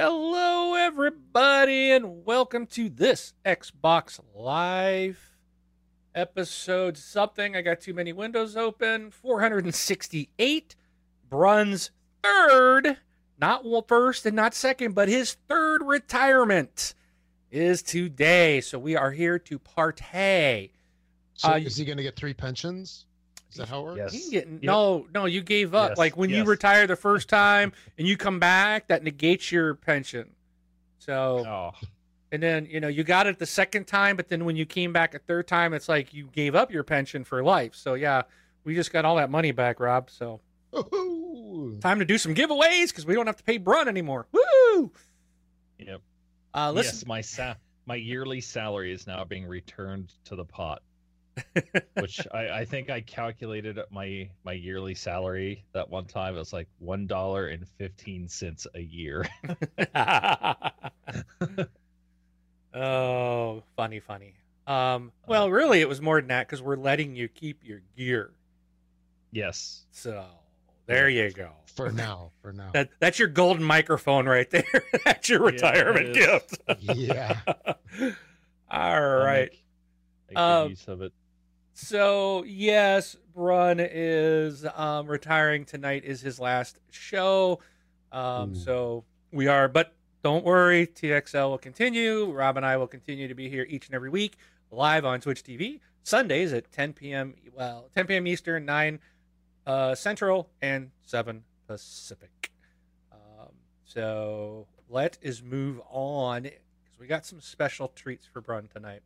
Hello, everybody, and welcome to this Xbox Life episode something. I got too many windows open. 468. Brun's third, not first and not second, but his third retirement is today. So we are here to partay. So Uh, is he going to get three pensions? Is that how it works? Yes. He can get Yep. no, no. You gave up. Yes, Like when you retire the first time and you come back, that negates your pension. So Oh, and then you know you got it the second time, but then when you came back a third time, it's like you gave up your pension for life. So yeah, we just got all that money back, Rob. So Woohoo! time to do some giveaways because we don't have to pay Brun anymore. Woo! yep. Uh, listen, Yes, my sa- my yearly salary is now being returned to the pot, which I, I think I calculated my my yearly salary that one time. It was like one dollar and fifteen cents a year. oh, funny, funny. Um, well, really, it was more than that because we're letting you keep your gear. yes. So there you go. For now, for now. That that's your golden microphone right there. that's your retirement it gift. yeah. All right. I'll right. make- make Um, use of it. So yes, Brun is um, retiring tonight. Is his last show. Um, Ooh. so we are, but don't worry. TXL will continue. Rob and I will continue to be here each and every week, live on Twitch TV Sundays at 10 p.m. Well, 10 p.m. Eastern, 9 uh, Central, and 7 Pacific. Um, so let us move on because we got some special treats for Brun tonight.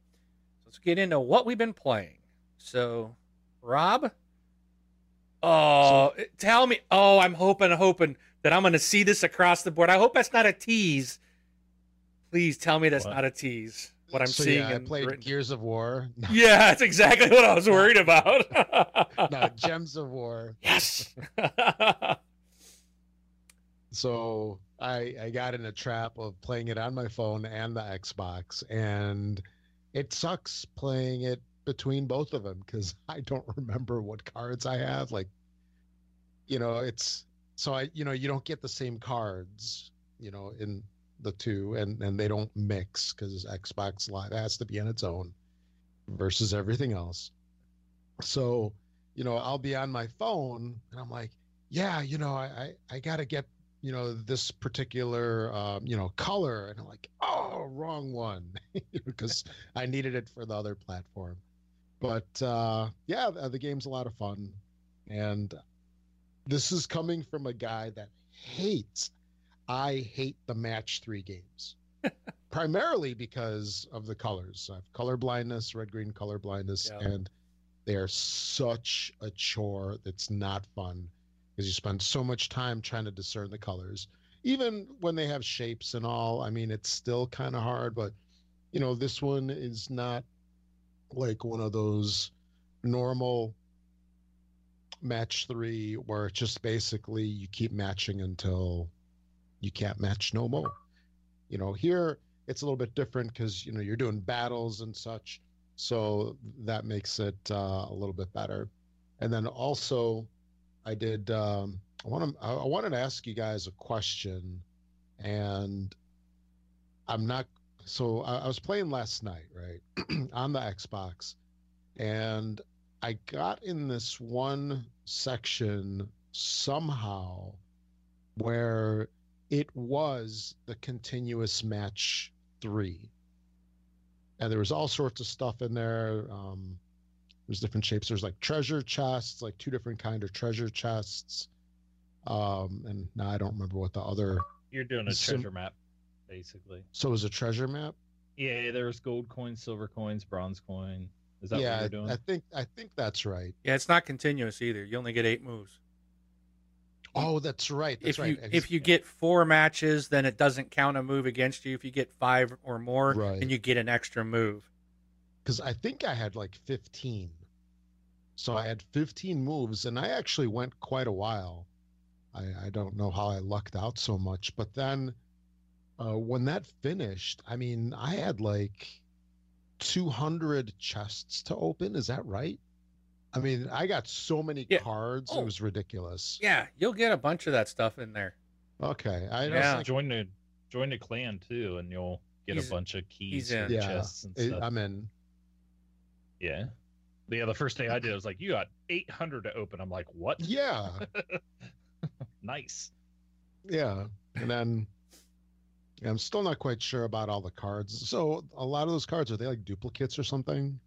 So let's get into what we've been playing. So, Rob, oh, tell me. Oh, I'm hoping, hoping that I'm going to see this across the board. I hope that's not a tease. Please tell me that's What? not a tease. What I'm so, seeing. Yeah, I played written- Gears of War. No, Yeah, that's exactly what I was worried about. no, Gems of War. yes. So I I got in a trap of playing it on my phone and the Xbox, and it sucks playing it between both of them because I don't remember what cards I have. Like, you know, it's so I you know you don't get the same cards, you know, in the two, and and they don't mix because Xbox Live has to be on its own versus everything else. So, you know, I'll be on my phone and I'm like, yeah, you know, I I, I got to get you know this particular um, you know color and i'm like oh wrong one because i needed it for the other platform but uh yeah the, game's a lot of fun and this is coming from a guy that hates i hate the match three games primarily because of the colors i have color blindness red green color blindness Yeah. and they are such a chore that's not fun because you spend so much time trying to discern the colors. Even when they have shapes and all, I mean, it's still kind of hard, but you know, this one is not like one of those normal match three where it's just basically you keep matching until you can't match no more. You know, here it's a little bit different because you know you're doing battles and such, so that makes it uh, a little bit better. And then also, I did. Um, I want to. I I wanted to ask you guys a question, and I'm not. So I, I was playing last night, right, on the Xbox, and I got in this one section somehow where it was the continuous match three, and there was all sorts of stuff in there. Um, there's different shapes. There's like treasure chests, like two different kind of treasure chests. Um, and now I don't remember what the other. You're doing a sim- treasure map, basically. So it was a treasure map. Yeah, there's gold coins, silver coins, bronze coin. Is that yeah, what you're doing? I think I think that's right. yeah, it's not continuous either. You only get eight moves. Oh, that's right. That's if right. you Ex- if you get four matches, then it doesn't count a move against you. If you get five or more, Right. then you get an extra move. because I think I had like 15. So I had 15 moves, and I actually went quite a while. I, I don't know how I lucked out so much, but then uh, when that finished, I mean, I had like 200 chests to open. Is that right? I mean, I got so many Yeah. cards, Oh. it was ridiculous. Yeah, you'll get a bunch of that stuff in there. Okay, I You don't Yeah. know, join the join a clan too, and you'll get He's- a bunch of keys and. Yeah, chests and stuff. I'm in. yeah. Yeah, the first day I did, I was like, "You got 800 to open." I'm like, "What? Yeah, Nice." yeah. And then yeah, I'm still not quite sure about all the cards. So a lot of those cards are they like duplicates or something?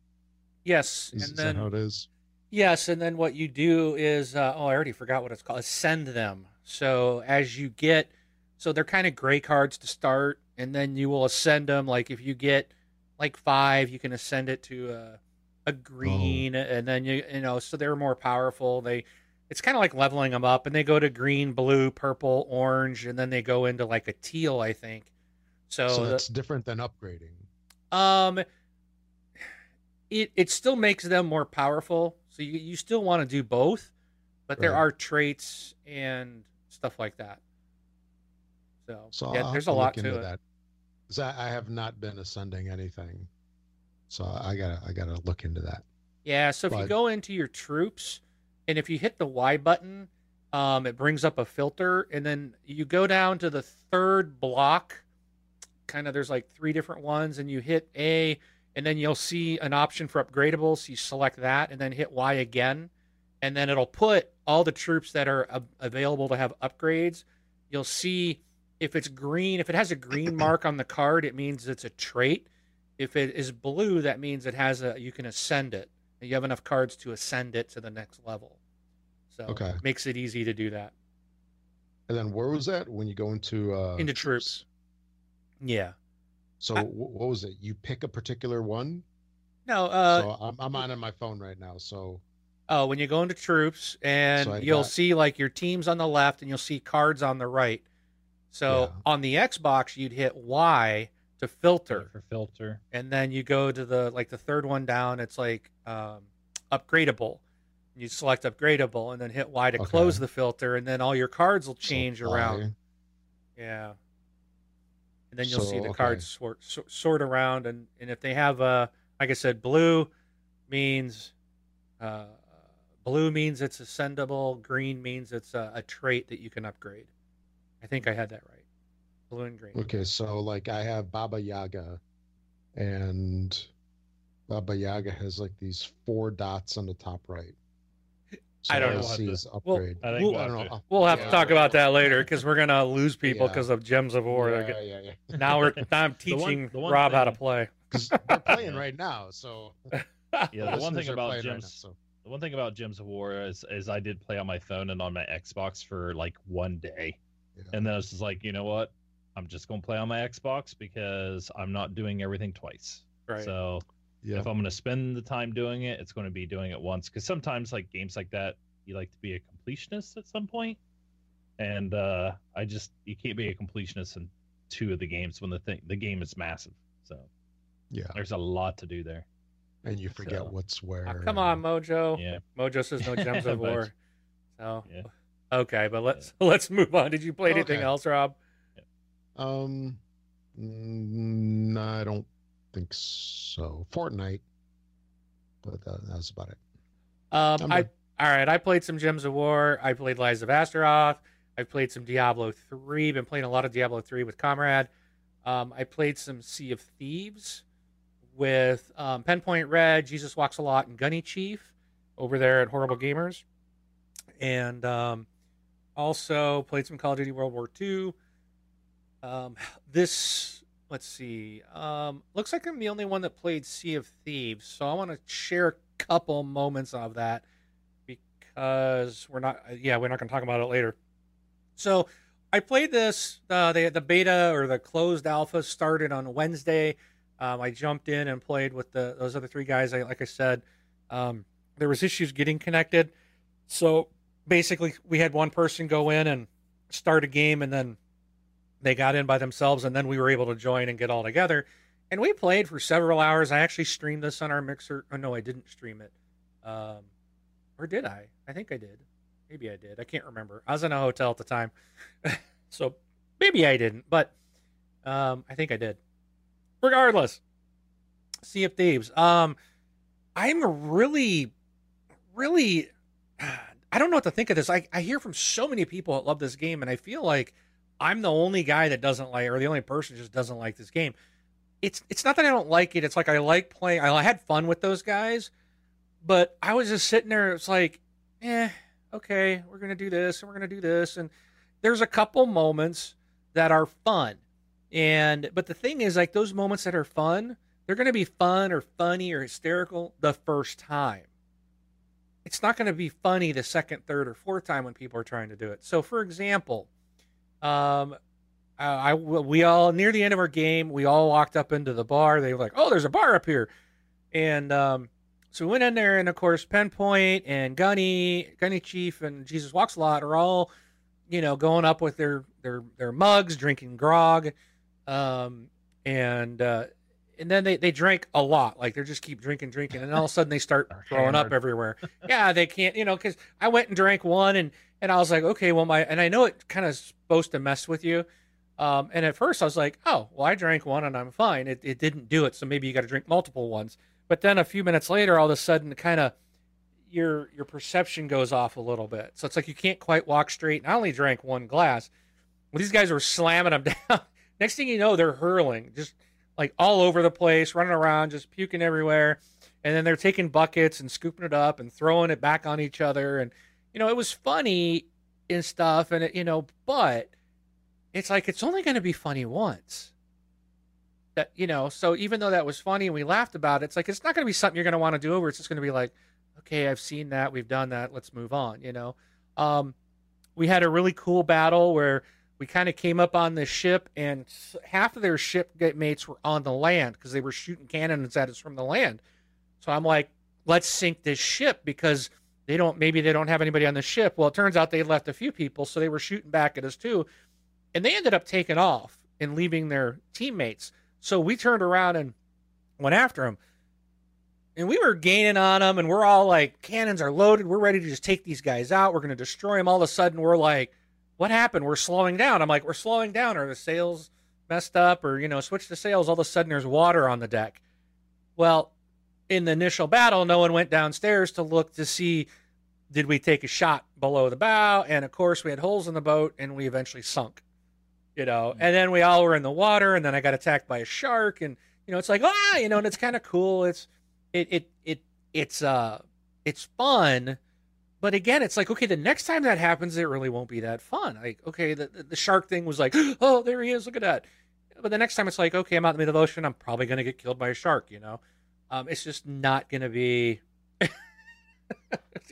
Yes, Is, and then that how it is? Yes, and then what you do is uh, oh, I already forgot what it's called. Is send them. So as you get, so they're kind of gray cards to start, and then you will ascend them. Like if you get like five, you can ascend it to a, a green, and then you you know so they're more powerful. They it's kind of like leveling them up, and they go to green, blue, purple, orange, and then they go into like a teal, I think. So, So the- that's different than upgrading. um, it it still makes them more powerful. So you you still want to do both, but there Right. are traits and stuff like that. So, So yeah, I'll there's a lot to it. that. 'Cause I, I have not been ascending anything, so I gotta I gotta look into that. Yeah, so if you go into your troops, and if you hit the Y button, um, it brings up a filter, and then you go down to the third block. Kind of, there's like three different ones, and you hit A, and then you'll see an option for upgradable. So you select that, and then hit Y again, and then it'll put all the troops that are a- available to have upgrades. You'll see if it's green, if it has a green mark on the card, it means it's a trait. If it is blue, that means it has a you can ascend it. You have enough cards to ascend it to the next level. So Okay. it makes it easy to do that. And then where was that when you go into uh, Into troops. Yeah. So I- what was it? You pick a particular one. No, uh so I'm I'm on my phone right now. So oh, when you go into troops and So you'll got- see like your teams on the left and you'll see cards on the right. So Yeah. on the Xbox you'd hit Y to filter. for filter. and then you go to the like the third one down it's like um, upgradable you select upgradable and then hit y to Okay. close the filter and then all your cards will change so around I- yeah and then you'll So, see the okay. cards sort, sort sort around and and if they have a like i said blue means uh blue means it's ascendable green means it's a, a trait that you can upgrade i think i had that right blue and green Okay, so like I have Baba Yaga, and Baba Yaga has like these four dots on the top right. So I don't know. see We'll have is Well, upgrade. I think We'll- we'll I have don't to- know. We'll have Yeah. to talk about that later because we're gonna lose people Yeah. because of Gems of War. Yeah, yeah, yeah. Now we're now I'm The one- teaching the one Rob how to play. Because they're playing right now. So Yeah, the one thing about playing right now, Gems, so the one thing about Gems of War is, is I did play on my phone and on my Xbox for like one day, yeah. and then I was just like, you know what, I'm just gonna play on my Xbox because I'm not doing everything twice. Right. So yeah. if I'm gonna spend the time doing it, it's going to be doing it once. Because sometimes like games like that, you like to be a completionist at some point. point, and uh I just you can't be a completionist in two of the games when the thing the game is massive. So yeah. there's a lot to do there. And you forget So- what's where. Ah, come on, Mojo. Yeah. Mojo says no Gems of War. So Yeah. okay, but let's let's move on. Did you play anything Okay. else, Rob? Um, mm, no, I don't think so. Fortnite, but that was about it. Um, I all right. I played some Gems of War. I played Lies of Astaroth. I've played some Diablo three. Been playing a lot of Diablo three with Comrade. Um, I played some Sea of Thieves with um, Penpoint Red, Jesus Walks a Lot, and Gunny Chief over there at Horrible Gamers, and um, also played some Call of Duty World War II. Um, this let's see. Um, looks like I'm the only one that played Sea of Thieves, so I want to share a couple moments of that because we're not. Yeah, we're not going to talk about it later. So I played this. Uh, the the beta or the closed alpha started on Wednesday. Um, I jumped in and played with the those other three guys. I, like I said, um, there was issues getting connected. So basically, we had one person go in and start a game, and then they got in by themselves, and then we were able to join and get all together. And we played for several hours. I actually streamed this on our mixer. Oh no, I didn't stream it. Um, or did I? I think I did. Maybe I did. I can't remember. I was in a hotel at the time, so maybe I didn't. But um, I think I did. Regardless, Sea of Thieves. Um, I'm really, really. I don't know what to think of this. I, I hear from so many people that love this game, and I feel like I'm the only guy that doesn't like, or the only person just doesn't like this game. It's it's not that I don't like it. It's like I like playing. I had fun with those guys, but I was just sitting there. It's like, eh, okay, we're gonna do this and we're gonna do this, and there's a couple moments that are fun, and but the thing is, like those moments that are fun, they're gonna be fun or funny or hysterical the first time. It's not to be funny the second, third, or fourth time when people are trying to do it. So, for example, um, I we all near the end of our game, we all walked up into the bar. They were like, "Oh, there's a bar up here," and um, so we went in there, and of course, Penpoint and Gunny, Gunny Chief, and Jesus Walks a Lot are all, you know, going up with their their their mugs, drinking grog, um, and uh, and then they they drink a lot, like they just keep drinking, drinking, and all of a sudden they start throwing up everywhere. yeah, they can't, you know, because I went and drank one, and and I was like, okay, well, my and I know it kind of supposed to mess with you. Um, and at first I was like, oh, well, I drank one and I'm fine. It, it didn't do it. So maybe you got to drink multiple ones. But then a few minutes later, all of a sudden, kind of your your perception goes off a little bit. So it's like you can't quite walk straight. And I only drank one glass. Well, these guys were slamming them down. Next thing you know, they're hurling just like all over the place, running around, just puking everywhere. And then they're taking buckets and scooping it up and throwing it back on each other. And, you know, it was funny and stuff. And, it, you know, but it's like it's only going to be funny once. That you know so even though that was funny and we laughed about it it's like it's not going to be something you're going to want to do over. It's just going to be like okay i've seen that we've done that let's move on you know? Um, we had a really cool battle where we kind of came up on this ship and half of their ship mates were on the land because they were shooting cannons at us from the land. So i'm like let's sink this ship because they don't maybe they don't have anybody on the ship well it turns out they left a few people so they were shooting back at us too and they ended up taking off and leaving their teammates. So we turned around and went after them. And we were gaining on them, and we're all like, cannons are loaded. We're ready to just take these guys out. We're going to destroy them. All of a sudden, we're like, what happened? We're slowing down. I'm like, we're slowing down. Are the sails messed up? Or, you know, switch the sails. All of a sudden, there's water on the deck. Well, in the initial battle, no one went downstairs to look to see did we take a shot below the bow. And of course, we had holes in the boat, and we eventually sunk you know. Mm. And then we all were in the water, and then I got attacked by a shark, and you know, it's like ah, you know, and it's kind of cool. It's it it it it's uh it's fun, but again, it's like okay, the next time that happens, it really won't be that fun. Like okay, the the shark thing was like oh, there he is, look at that. But the next time it's like okay, I'm out in the middle of the ocean, I'm probably gonna get killed by a shark, you know. Um, it's just not gonna be.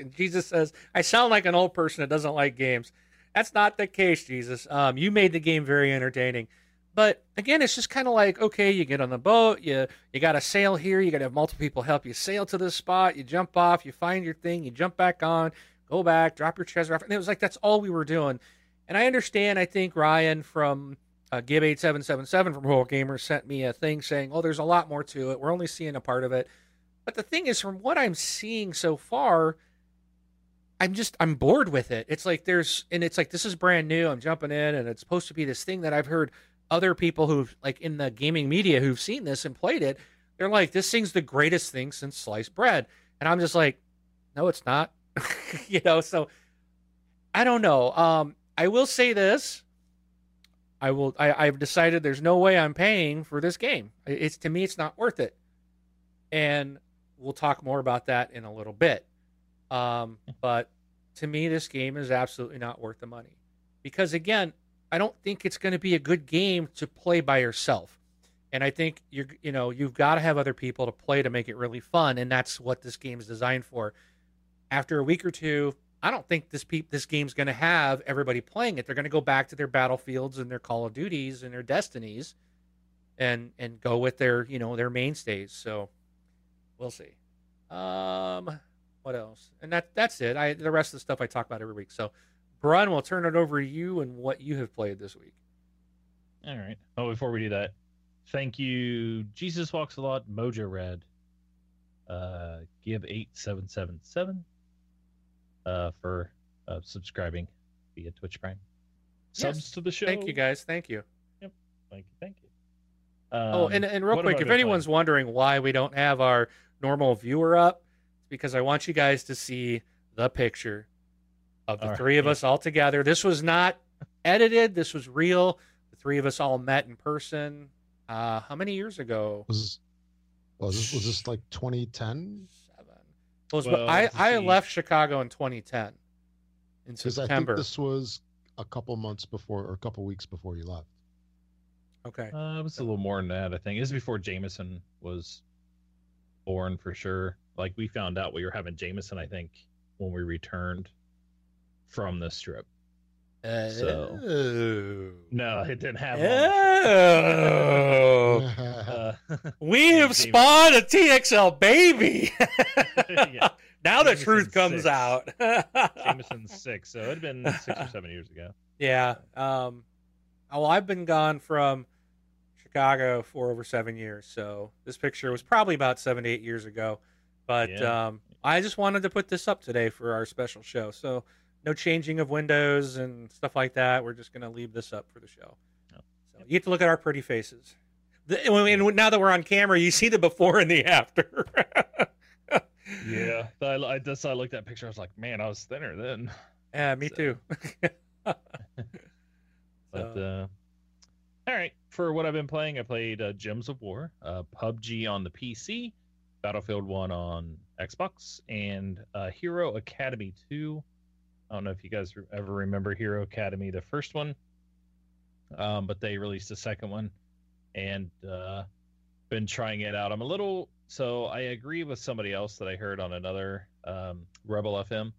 Jesus says, I sound like an old person that doesn't like games. That's not the case, Jesus. Um, you made the game very entertaining. But again, it's just kind of like okay, you get on the boat, you you got to sail here, you got to have multiple people help you sail to this spot. You jump off, you find your thing, you jump back on, go back, drop your treasure off, and it was like that's all we were doing. And I understand. I think Ryan from uh, Gib eight seven seven seven from World Gamer sent me a thing saying, "Oh, there's a lot more to it. We're only seeing a part of it." But the thing is, from what I'm seeing so far, I'm just I'm bored with it. It's like there's and it's like this is brand new. I'm jumping in and it's supposed to be this thing that I've heard other people who've like in the gaming media who've seen this and played it. They're like this thing's the greatest thing since sliced bread. And I'm just like no it's not. you know, so I don't know. Um I will say this. I will I I've decided there's no way I'm paying for this game. It's to me it's not worth it. And we'll talk more about that in a little bit. Um, but to me, this game is absolutely not worth the money because, again, I don't think it's going to be a good game to play by yourself. And I think you're, you know, you've got to have other people to play to make it really fun, and that's what this game is designed for. After a week or two, I don't think this pe- this game's going to have everybody playing it. They're going to go back to their battlefields and their Call of Duties and their Destinies, and and go with their you know their mainstays. So we'll see. Um, what else? And that that's it. I the rest of the stuff I talk about every week. So, Brian, we'll turn it over to you and what you have played this week. All right. Oh, before we do that, thank you, Jesus Walks a Lot, Mojo Red, uh, Give eight seven seven seven, uh, for uh, subscribing via Twitch Prime. Subs yes. to the show. Thank you guys. Thank you. Yep. Thank you. Thank you. Um, oh, and, and real quick, if anyone's playing? wondering why we don't have our normal viewer up, it's because I want you guys to see the picture of the all three right. of us all together. This was not edited. This was real. The three of us all met in person. Uh, how many years ago? Was was this, was this like 2010? Seven. Well, was- Well, I I left Chicago in 2010 in Because I think September. this was a couple months before or a couple weeks before you left. Okay. Uh, it was a little more than that, I think. It was before Jameson was born for sure. Like we found out we were having Jameson, I think, when we returned from this trip. So- Oh. No, it didn't have. Oh. Uh, we have spawned a TXL baby. Yeah. Now the Jameson truth comes six. out. Jameson six, so it'd been six or seven years ago. Yeah. Um, well, I've been gone from Chicago for over seven years, so this picture was probably about seven to eight years ago. But Yeah. um, I just wanted to put this up today for our special show. So no changing of windows and stuff like that. We're just going to leave this up for the show. Yep. So you get to look at our pretty faces. The, and now that we're on camera, you see the before and the after. Yeah, I, I just I looked at that picture. I was like, man, I was thinner then. yeah, me So- too. But uh, all right, for what I've been playing, I played uh, Gems of War, uh, PUBG on the PC, Battlefield One on Xbox, and uh, Hero Academy Two. I don't know if you guys ever remember Hero Academy, the first one, um, but they released the second one, and uh, been trying it out. I'm a little so I agree with somebody else that I heard on another um, Rebel FM.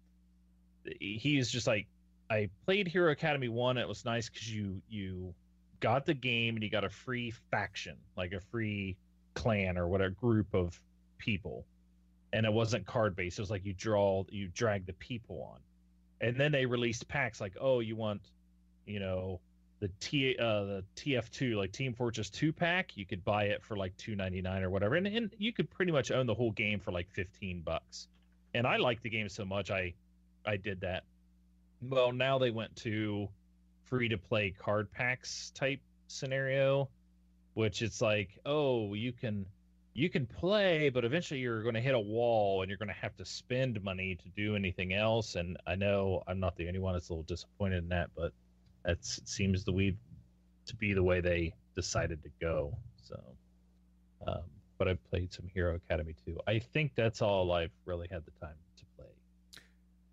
He's just like I played Hero Academy one. It was nice because you you got the game and you got a free faction, like a free clan or whatever group of people, and it wasn't card based. It was like you draw, you drag the people on, and then they released packs like, oh, you want, you know, the T uh the TF two like Team Fortress two pack. You could buy it for like two ninety nine or whatever, and and you could pretty much own the whole game for like fifteen bucks. And I liked the game so much, I I did that. Well, now they went to free to play card packs type scenario, which it's like, oh, you can you can play, but eventually you're going to hit a wall and you're going to have to spend money to do anything else. And I know I'm not the only one that's a little disappointed in that, but that seems the to be the way they decided to go. So, um, but I played some Hero Academy too. I think that's all I've really had the time to play.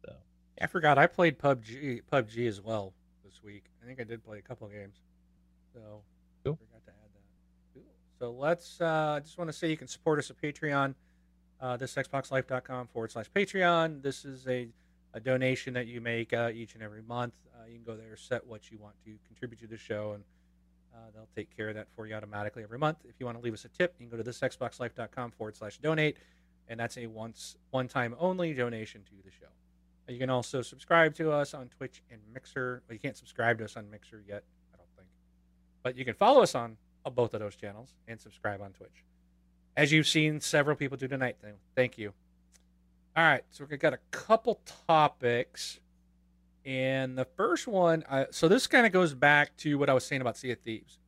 So. I forgot I played PUBG PUBG as well this week. I think I did play a couple games. So Cool. forgot to add that. Cool. So let's uh I just want to say you can support us at Patreon. Uh this xboxlife.com forward slash Patreon. This is a, a donation that you make uh, each and every month. Uh, you can go there, set what you want to contribute to the show, and uh, they'll take care of that for you automatically every month. If you want to leave us a tip, you can go to thisxboxlife.com forward slash donate, and that's a once one time only donation to the show. You can also subscribe to us on Twitch and Mixer. Well, you can't subscribe to us on Mixer yet, I don't think. But you can follow us on both of those channels and subscribe on Twitch. As you've seen several people do tonight. Th- Thank you. All right, so we've got a couple topics. And the first one, so this kind of goes back to what I was saying about Sea of Thieves.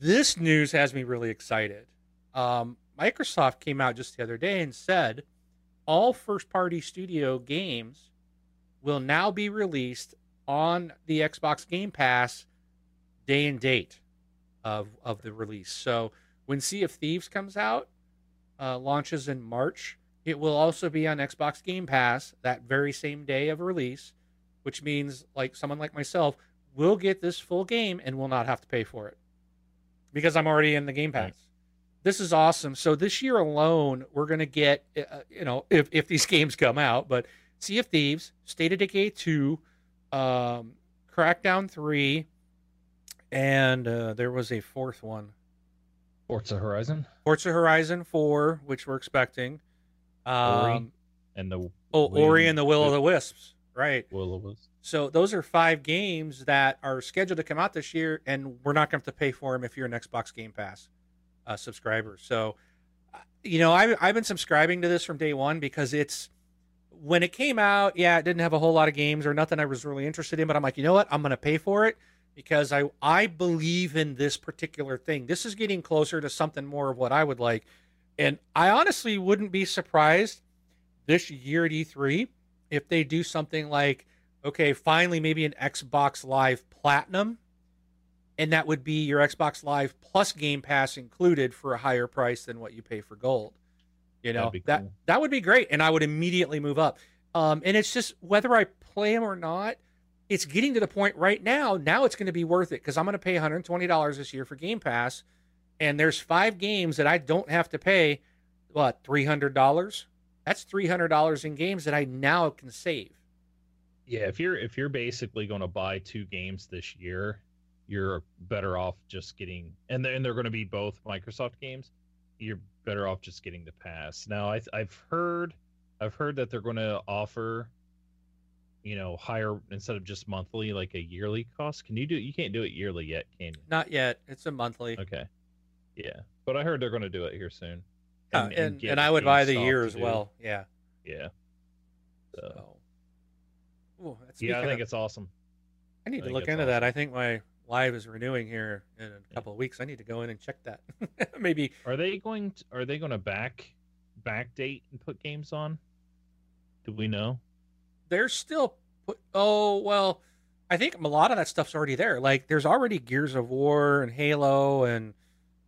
This news has me really excited. Um, Microsoft came out just the other day and said all first party studio games will now be released on the Xbox Game Pass day and date of, of the release. So when Sea of Thieves comes out, uh, launches in March, it will also be on Xbox Game Pass that very same day of release, which means like someone like myself will get this full game and will not have to pay for it because I'm already in the Game Pass. Right. This is awesome. So this year alone, we're going to get, uh, you know, if, if these games come out, but Sea of Thieves, State of Decay 2, um, Crackdown 3, and uh, there was a fourth one. Forza Horizon Forza Horizon 4, which we're expecting. Ori. Um, and the oh, Ori and the Will of the Wisps. Right. Will of Wisps. So those are five games that are scheduled to come out this year, and we're not going to have to pay for them if you're an Xbox Game Pass uh, subscriber. So, uh, you know, I've, I've been subscribing to this from day one because it's when it came out. Yeah, it didn't have a whole lot of games or nothing I was really interested in, but I'm like, you know what? I'm going to pay for it because I I believe in this particular thing. This is getting closer to something more of what I would like, and I honestly wouldn't be surprised this year at E3 if they do something like okay, finally maybe an Xbox Live Platinum, and that would be your Xbox Live plus Game Pass included for a higher price than what you pay for Gold. You know be that cool. that would be great, and I would immediately move up. Um, and it's just whether I play them or not. It's getting to the point right now. Now it's going to be worth it because I'm going to pay 120 dollars this year for Game Pass, and there's five games that I don't have to pay what 300 dollars. That's 300 dollars in games that I now can save. Yeah, if you're if you're basically going to buy two games this year, you're better off just getting and they're, they're going to be both Microsoft games. You're better off just getting the pass. Now I I've heard I've heard that they're going to offer you know higher instead of just monthly like a yearly cost. Can you do it you can't do it yearly yet, can you? Not yet. It's a monthly. Okay. Yeah. But I heard they're going to do it here soon. Uh, and and, get I would buy the year as do- well. Yeah. Yeah. So, So. Ooh, that's yeah, I think of- it's awesome. I need I to look into that. I think my live is renewing here in a couple of weeks. I need to go in and check that. Maybe Are they going? To, are they going to back backdate and put games on? Do we know? They're still put. Oh well, I think a lot of that stuff's already there. Like there's already Gears of War and Halo, and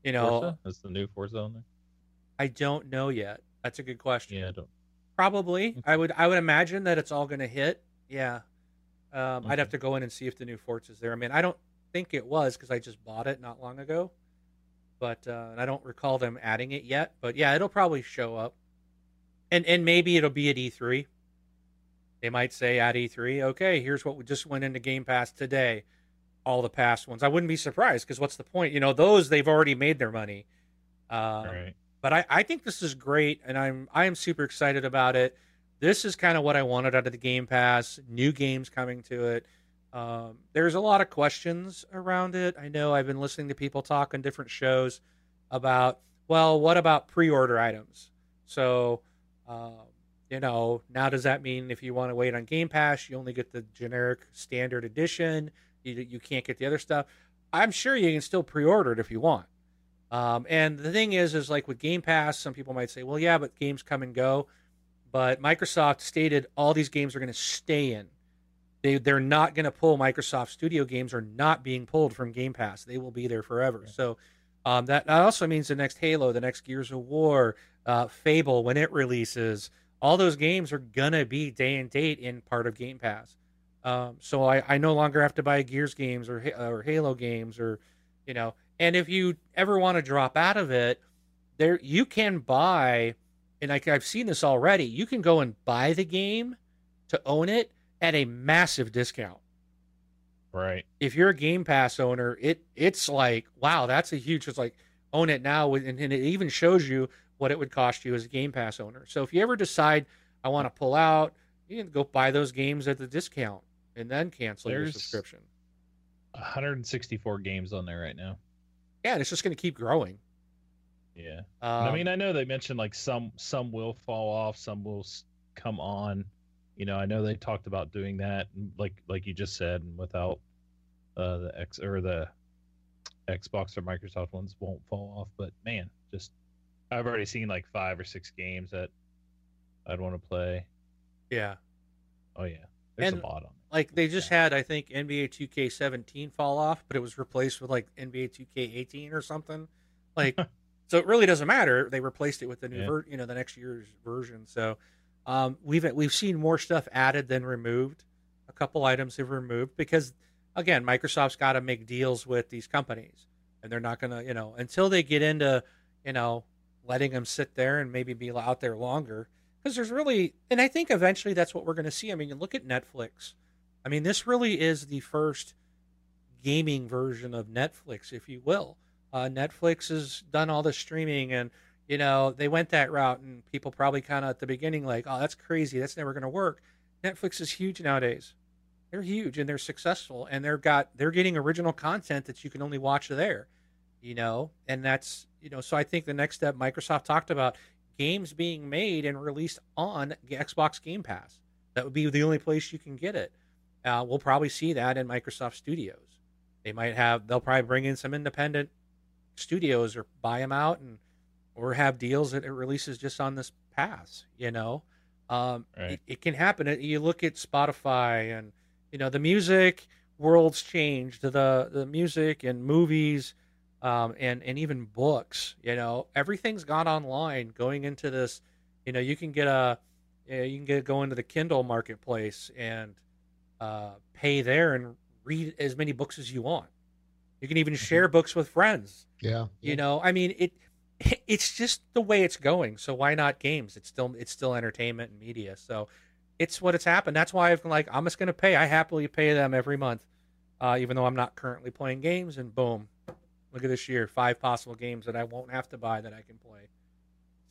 you know Forza? Is the new Forza on there? I don't know yet. That's a good question. Yeah, I don't. Probably. I would. I would imagine that it's all going to hit. Yeah. Um, I'd have to go in and see if the new Forza's there. I mean, I don't think it was because I just bought it not long ago, but uh, and I don't recall them adding it yet. But yeah, it'll probably show up, and and maybe it'll be at E3. They might say at E3, okay, here's what we just went into Game Pass today, all the past ones. I wouldn't be surprised because what's the point? You know, those they've already made their money. Um, right. but I, I think this is great and i'm i am super excited about it this is kind of what i wanted out of the game pass new games coming to it um, there's a lot of questions around it i know i've been listening to people talk on different shows about well what about pre-order items so um, you know now does that mean if you want to wait on game pass you only get the generic standard edition you, you can't get the other stuff i'm sure you can still pre-order it if you want um, and the thing is, is like with Game Pass, some people might say, well, yeah, but games come and go. But Microsoft stated all these games are going to stay in. They they're not going to pull Microsoft Studio games are not being pulled from Game Pass. They will be there forever. So um, that, that also means the next Halo, the next Gears of War, uh, Fable when it releases, all those games are gonna be day and date in part of Game Pass. Um, so I, I no longer have to buy Gears games or or Halo games or you know. And if you ever want to drop out of it, there you can buy, and like I've seen this already. You can go and buy the game to own it at a massive discount. Right. If you're a Game Pass owner, it it's like wow, that's a huge. It's like own it now, and, and it even shows you what it would cost you as a Game Pass owner. So if you ever decide I want to pull out, you can go buy those games at the discount and then cancel your subscription. 164 games on there right now. Yeah, and it's just going to keep growing. Yeah. Um, I mean, I know they mentioned like some some will fall off, some will come on. You know, I know they talked about doing that, like like you just said, and without uh, the X or the Xbox or Microsoft ones won't fall off. But man, just I've already seen like five or six games that I'd want to play. yeah. Oh yeah, there's And, a lot on. There. Like they just had, I think, NBA 2K17 fall off, but it was replaced with like NBA 2K18 or something. Like, so it really doesn't matter. They replaced it with the new, Yeah. ver- you know, the next year's version. So um, we've we've seen more stuff added than removed. A couple items have removed because, again, Microsoft's got to make deals with these companies, and they're not gonna, you know, until they get into, you know, letting them sit there and maybe be out there longer. Because there's really, and I think eventually that's what we're going to see. I mean, you look at Netflix. I mean, this really is the first gaming version of Netflix, if you will. Uh, Netflix has done all the streaming, and you know they went that route, and people probably kind of at the beginning like, "Oh, that's crazy. That's never going to work." Netflix is huge nowadays. They're huge and they're successful, and they're got they're getting original content that you can only watch there. You know, and that's you know. So I think the next step Microsoft talked about games being made and released on Xbox Game Pass. That would be the only place you can get it. Uh, we'll probably see that in Microsoft Studios. They might have they'll probably bring in some independent studios or buy them out and or have deals that it releases just on this pass. You know, um, Right. it, it can happen. You look at Spotify and You know, the music world's changed. The the music and movies, um, and and even books. You know, everything's gone online. Going into this, you know, you can get a, you can get go into the Kindle marketplace and uh, pay there and read as many books as you want. You can even share books with friends. Yeah. You know, I mean it. It's just the way it's going. So why not games? It's still it's still entertainment and media. So it's what it's happened. That's why I've been like I'm just going to pay. I happily pay them every month, uh, even though I'm not currently playing games. And boom, look at this year, five possible games that I won't have to buy that I can play.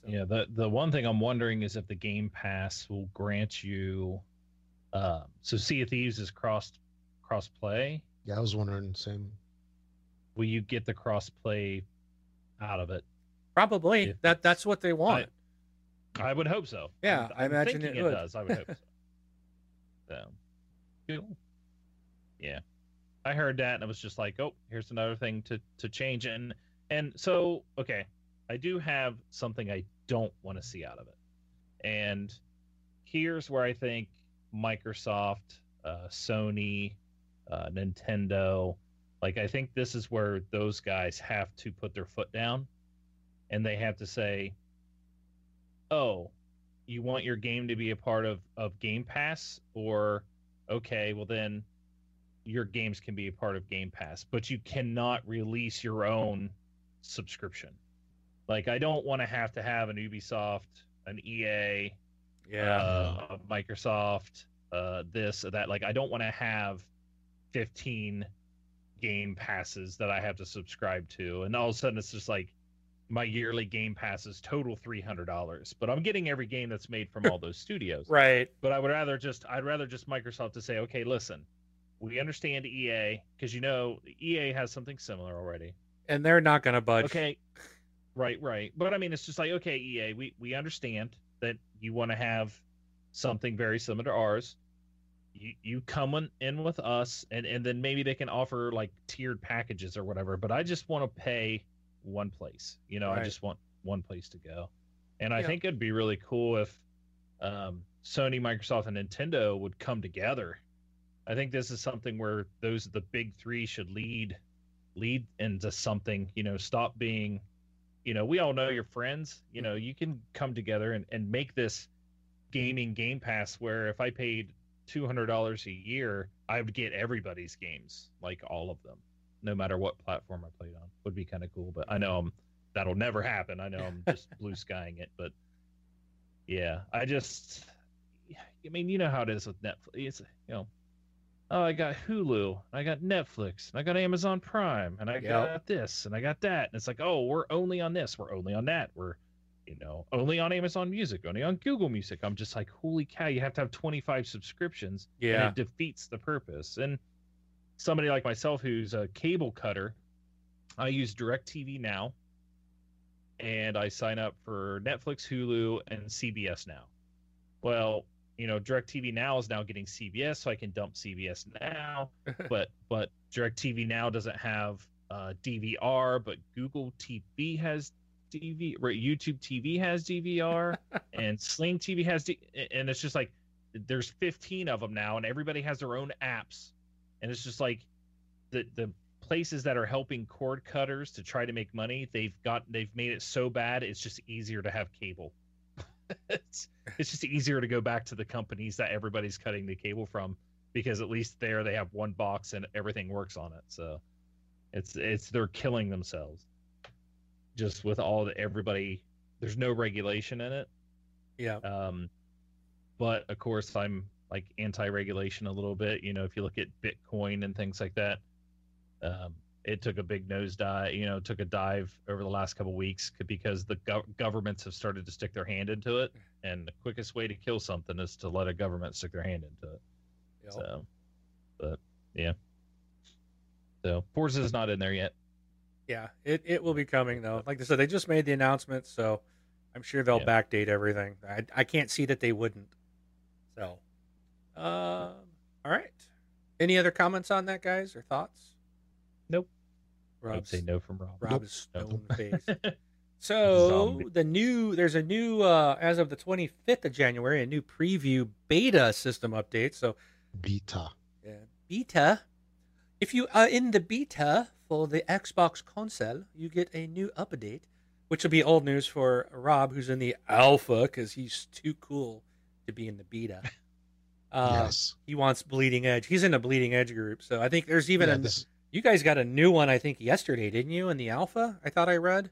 So. Yeah, the the one thing I'm wondering is if the Game Pass will grant you. Uh, so Sea of Thieves is cross cross play. Yeah, I was wondering the same will you get the cross play out of it? Probably. If that that's what they want. I, I would hope so. Yeah, I'm, i imagine it, it does. I would hope so. so, cool. Yeah, I heard that and I was just like, oh, here's another thing to to change. And and so okay, I do have something I don't want to see out of it, and here's where I think Microsoft, uh, Sony, uh, Nintendo, like I think this is where those guys have to put their foot down and they have to say, "Oh, you want your game to be a part of of Game Pass or okay, well then your games can be a part of Game Pass, but you cannot release your own subscription." Like I don't want to have to have an Ubisoft, an EA, yeah, uh, Microsoft, uh, this or that. Like I don't want to have 15 game passes that I have to subscribe to, and all of a sudden it's just like my yearly game passes total three hundred dollars. But I'm getting every game that's made from all those studios. Right. But I would rather just I'd rather just Microsoft to say, okay, listen, we understand EA because you know EA has something similar already, and they're not going to budge. Okay. Right, right. But I mean, it's just like okay, EA, we we understand that you want to have something very similar to ours you, you come in with us and, and then maybe they can offer like tiered packages or whatever but i just want to pay one place you know right. i just want one place to go and i think it'd be really cool if um, sony microsoft and nintendo would come together i think this is something where those the big three should lead lead into something you know stop being you know we all know your friends you know you can come together and, and make this gaming game pass where if i paid two hundred dollars a year, I would get everybody's games, like all of them, no matter what platform I played on. Would be kind of cool, but I know I'm, that'll never happen. I know I'm just blue skying it, but yeah, I just, I mean, you know how it is with Netflix. It's you know, oh, I got Hulu, I got Netflix, and I got Amazon Prime, and I yep. got this, and I got that, and it's like, oh, we're only on this, we're only on that, we're you know, only on Amazon Music, only on Google Music. I'm just like, holy cow, you have to have 25 subscriptions. Yeah. it defeats the purpose. And somebody like myself who's a cable cutter, I use DirecTV Now and I sign up for Netflix, Hulu, and CBS Now. Well, you know, DirecTV Now is now getting CBS, so I can dump CBS Now. but but DirecTV Now doesn't have uh, DVR, but Google TV has DV, right? YouTube TV has DVR, and Sling TV has, D, and it's just like there's 15 of them now, and everybody has their own apps, and it's just like the the places that are helping cord cutters to try to make money, they've got they've made it so bad it's just easier to have cable. It's it's just easier to go back to the companies that everybody's cutting the cable from because at least there they have one box and everything works on it. So it's it's they're killing themselves just with all the everybody there's no regulation in it yeah um but of course i'm like anti-regulation a little bit you know if you look at bitcoin and things like that um it took a big nosedive you know took a dive over the last couple weeks because the go- governments have started to stick their hand into it and the quickest way to kill something is to let a government stick their hand into it yep. so but yeah so Forza is not in there yet yeah, it, it will be coming though. Like I said, they just made the announcement, so I'm sure they'll yeah. backdate everything. I, I can't see that they wouldn't. So, uh, all right. Any other comments on that, guys, or thoughts? Nope. I'd say no from Rob. Rob's nope. stone face. So the new there's a new uh, as of the 25th of January a new preview beta system update. So beta Yeah, beta. If you are in the beta for the Xbox console, you get a new update, which will be old news for Rob, who's in the alpha because he's too cool to be in the beta. Uh, yes. He wants Bleeding Edge. He's in a Bleeding Edge group, so I think there's even Yeah, a. this- You guys got a new one, I think, yesterday, didn't you? In the alpha, I thought I read.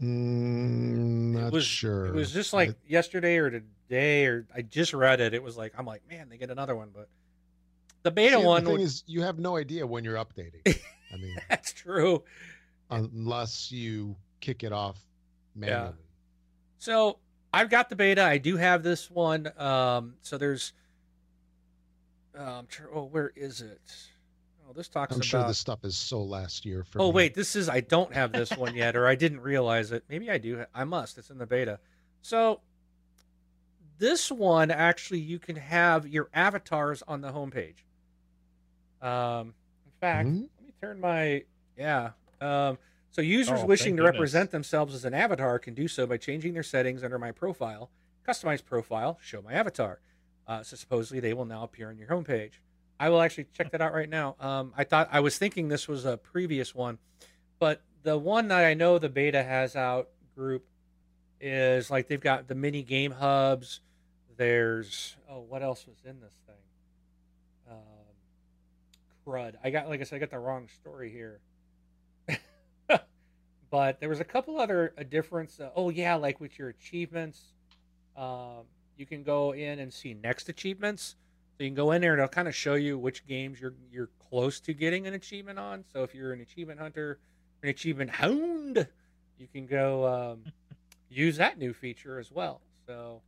mm, not it was sure. It was just I- like yesterday or today, or I just read it. It was like I'm like, man, they get another one, but the beta See, one. The thing would- is, you have no idea when you're updating. I mean, that's true. unless you kick it off manually. So I've got the beta. I do have this one. Um, so there's, um, oh, where is it? Oh, this talks I'm about. sure this stuff is so last year for Oh me. wait, this is I don't have this one yet, or I didn't realize it. Maybe I do. I must. It's in the beta. So this one actually, you can have your avatars on the homepage. Um, in fact, Mhm. let me turn my yeah. Um, so users Oh, wishing to goodness. represent themselves as an avatar can do so by changing their settings under my profile, customize profile, show my avatar. Uh, so supposedly they will now appear on your homepage. I will actually check that out right now. Um, I thought I was thinking this was a previous one, but the one that I know the beta has out group is like they've got the mini game hubs. There's oh, what else was in this thing? Um, crud. I got like I said, I got the wrong story here. but there was a couple other a difference. Uh, oh yeah, like with your achievements, um, you can go in and see next achievements. So you can go in there and it'll kind of show you which games you're you're close to getting an achievement on. So if you're an achievement hunter, an achievement hound, you can go um, use that new feature as well. So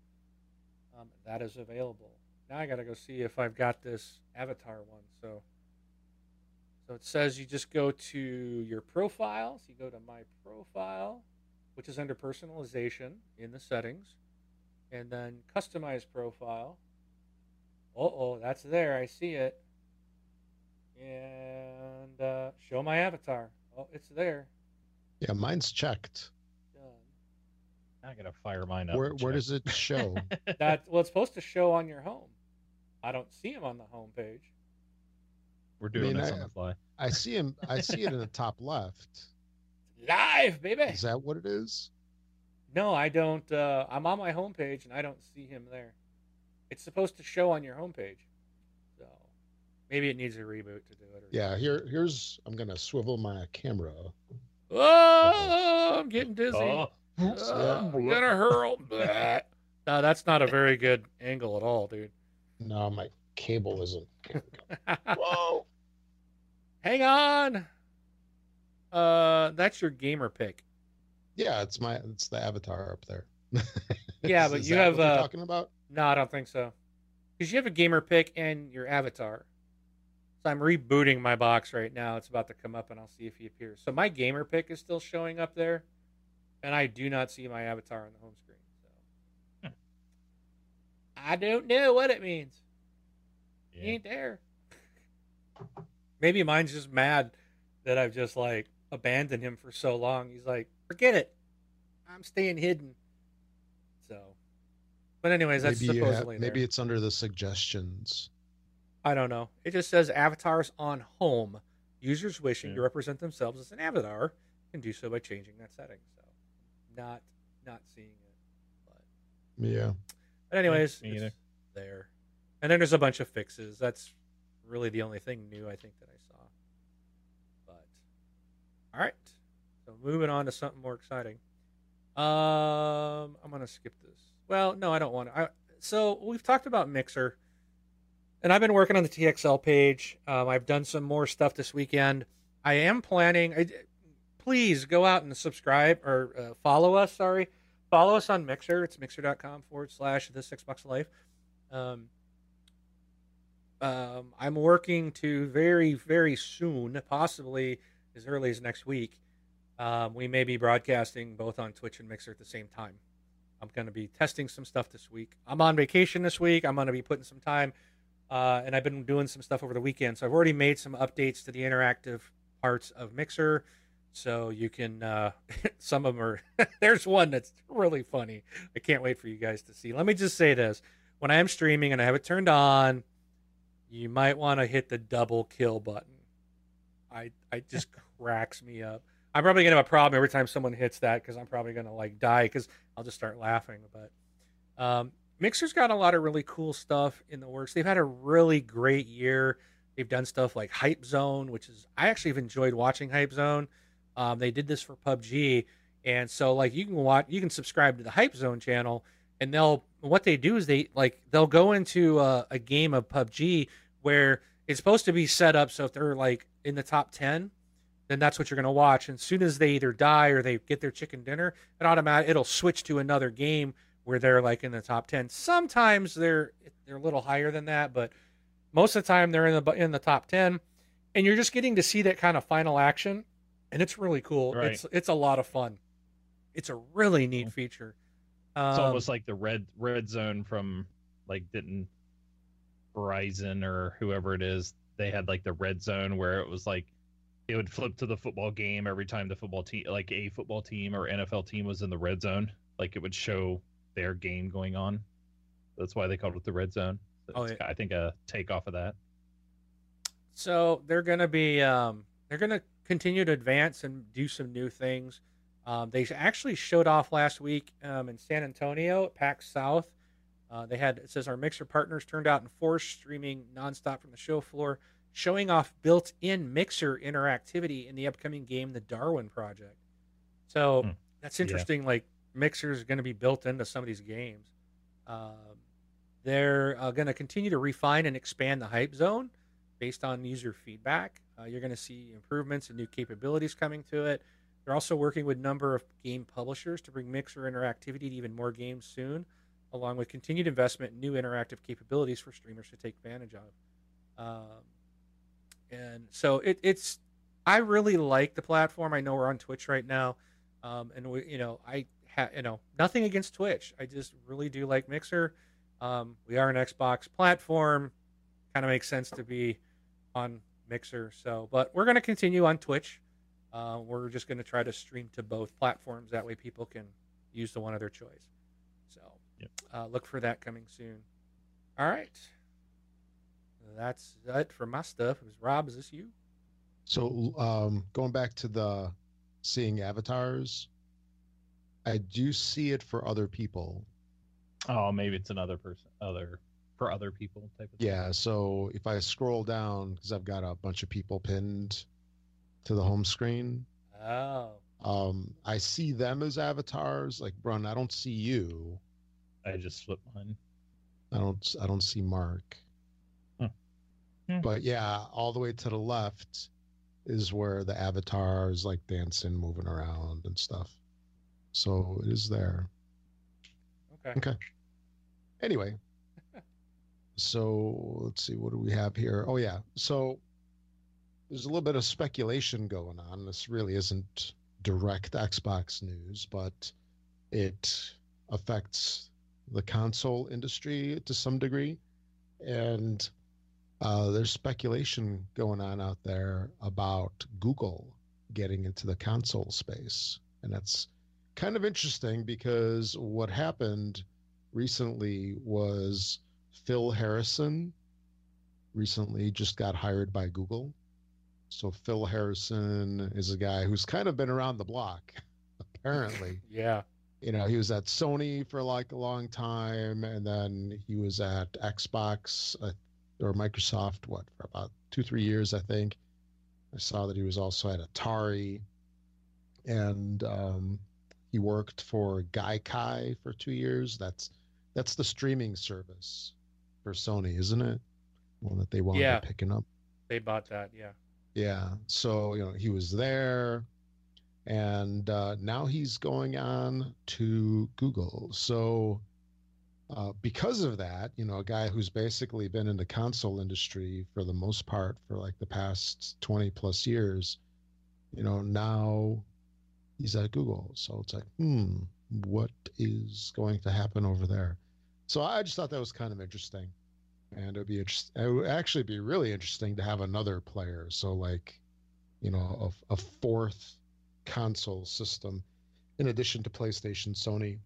um, that is available. Now I got to go see if I've got this avatar one. So so it says you just go to your profile. So you go to my profile, which is under personalization in the settings, and then customize profile. Oh, oh, that's there. I see it. And uh, show my avatar. Oh, it's there. Yeah, mine's checked. Done. I gotta fire mine up. Where where does it show? That well, it's supposed to show on your home. I don't see him on the home page. We're doing mean, this I- on the fly. I see him. I see it in the top left. Live, baby. Is that what it is? No, I don't. Uh, I'm on my homepage and I don't see him there. It's supposed to show on your homepage. So maybe it needs a reboot to do it. Or Yeah. Here here's. I'm gonna swivel my camera. Oh, I'm getting dizzy. Oh, Oh, I'm gonna hurl. Bleh. no, that's not a very good angle at all, dude. No, my cable isn't. Whoa. Hang on. Uh, that's your gamer pic. Yeah, it's my. It's the avatar up there. Yeah, but is you that have, what uh, talking about. No, I don't think so. Because you have a gamer pic and your avatar. So I'm rebooting my box right now. It's about to come up, and I'll see if he appears. So my gamer pic is still showing up there, and I do not see my avatar on the home screen. So hmm. I don't know what it means. He ain't there. Maybe mine's just mad that I've just like abandoned him for so long. He's like, forget it. I'm staying hidden. So, but anyways, that's maybe you have- supposedly there. maybe it's under the suggestions. I don't know. It just says avatars on home. Users wishing to represent themselves as an avatar can do so by changing that setting. So, not not seeing it. But, Yeah. but anyways, me it's there. And then there's a bunch of fixes. That's really the only thing new I think that I saw. But all right. So moving on to something more exciting. Um, I'm gonna skip this. Well, no, I don't want to. I, so we've talked about Mixer, and I've been working on the TXL page. Um, I've done some more stuff this weekend. I am planning. I, please go out and subscribe or uh, follow us. Sorry, follow us on Mixer. It's mixer.com forward slash the Xbox life. Um, um, I'm working to very, very soon, possibly as early as next week. Um, we may be broadcasting both on Twitch and Mixer at the same time. I'm going to be testing some stuff this week. I'm on vacation this week. I'm going to be putting some time, uh, and I've been doing some stuff over the weekend. So I've already made some updates to the interactive parts of Mixer. So you can, uh, some of them are, there's one that's really funny. I can't wait for you guys to see. Let me just say this when I am streaming and I have it turned on, you might want to hit the double kill button. I I just cracks me up. I'm probably gonna have a problem every time someone hits that because I'm probably gonna like die because I'll just start laughing. But um, Mixer's got a lot of really cool stuff in the works. They've had a really great year. They've done stuff like Hype Zone, which is I actually have enjoyed watching Hype Zone. Um, they did this for PUBG, and so like you can watch, you can subscribe to the Hype Zone channel, and they'll what they do is they like they'll go into a, a game of PUBG where it's supposed to be set up so if they're like in the top ten, then that's what you're going to watch. And as soon as they either die or they get their chicken dinner, it automatic it'll switch to another game where they're like in the top 10. Sometimes they're they're a little higher than that, but most of the time they're in the in the top 10 and you're just getting to see that kind of final action and it's really cool. Right. It's it's a lot of fun. It's a really neat feature. It's Um, almost like the red red zone from like didn't Verizon or whoever it is. They had like the red zone where it was like it would flip to the football game every time the football team, like a football team or NFL team, was in the red zone. Like it would show their game going on. That's why they called it the red zone. Oh, yeah. I think a takeoff of that. So they're going to be um, they're going to continue to advance and do some new things. Um, they actually showed off last week um, in San Antonio at PAX South. Uh, they had it says our mixer partners turned out in force, streaming nonstop from the show floor, showing off built-in mixer interactivity in the upcoming game, The Darwin Project. So Hmm. that's Yeah. interesting. Like mixers are going to be built into some of these games. Um, they're uh, going to continue to refine and expand the hype zone based on user feedback. Uh, you're going to see improvements and new capabilities coming to it. They're also working with a number of game publishers to bring Mixer interactivity to even more games soon, along with continued investment in new interactive capabilities for streamers to take advantage of. Um, and so it, it's, I really like the platform. I know we're on Twitch right now, um, and we, you know, I ha, you know, nothing against Twitch. I just really do like Mixer. Um, we are an Xbox platform. Kind of makes sense to be on Mixer. So, but we're going to continue on Twitch. Uh, we're just going to try to stream to both platforms. That way, people can use the one of their choice. So, Yep. uh, look for that coming soon. All right, that's it for my stuff. Is Rob? Is this you? So um, going back to the seeing avatars, I do see it for other people. Oh, maybe it's another person, other for other people type of thing. Yeah. So if I scroll down, because I've got a bunch of people pinned to the home screen, Oh, um, I see them as avatars. Like, Brun, I don't see you. I just flipped mine. I don't. I don't see Mark. Hmm. But yeah, all the way to the left is where the avatar is like dancing, moving around and stuff. So it is there. okay. Okay. Anyway, so let's see. What do we have here? Oh yeah. So there's a little bit of speculation going on. This really isn't direct Xbox news, but it affects the console industry to some degree. And uh, there's speculation going on out there about Google getting into the console space. And that's kind of interesting because what happened recently was Phil Harrison recently just got hired by Google. So Phil Harrison is a guy who's kind of been around the block, apparently Yeah. you know, he was at Sony for like a long time, and then he was at Xbox uh, or Microsoft, what, for about two, three years, I think. I saw that he was also at Atari, and um, he worked for Gaikai for two years. That's that's the streaming service for Sony, isn't it? One that they wound Yeah. up picking up. They bought that. Yeah. Yeah. So, you know, he was there and uh, now he's going on to Google. So, uh, because of that, you know, a guy who's basically been in the console industry for the most part for like the past 20 plus years, you know, now he's at Google. So it's like, hmm, what is going to happen over there? So I just thought that was kind of interesting. And it would be. It would actually be really interesting to have another player. So, like, you know, a, a fourth console system in addition to PlayStation, Sony,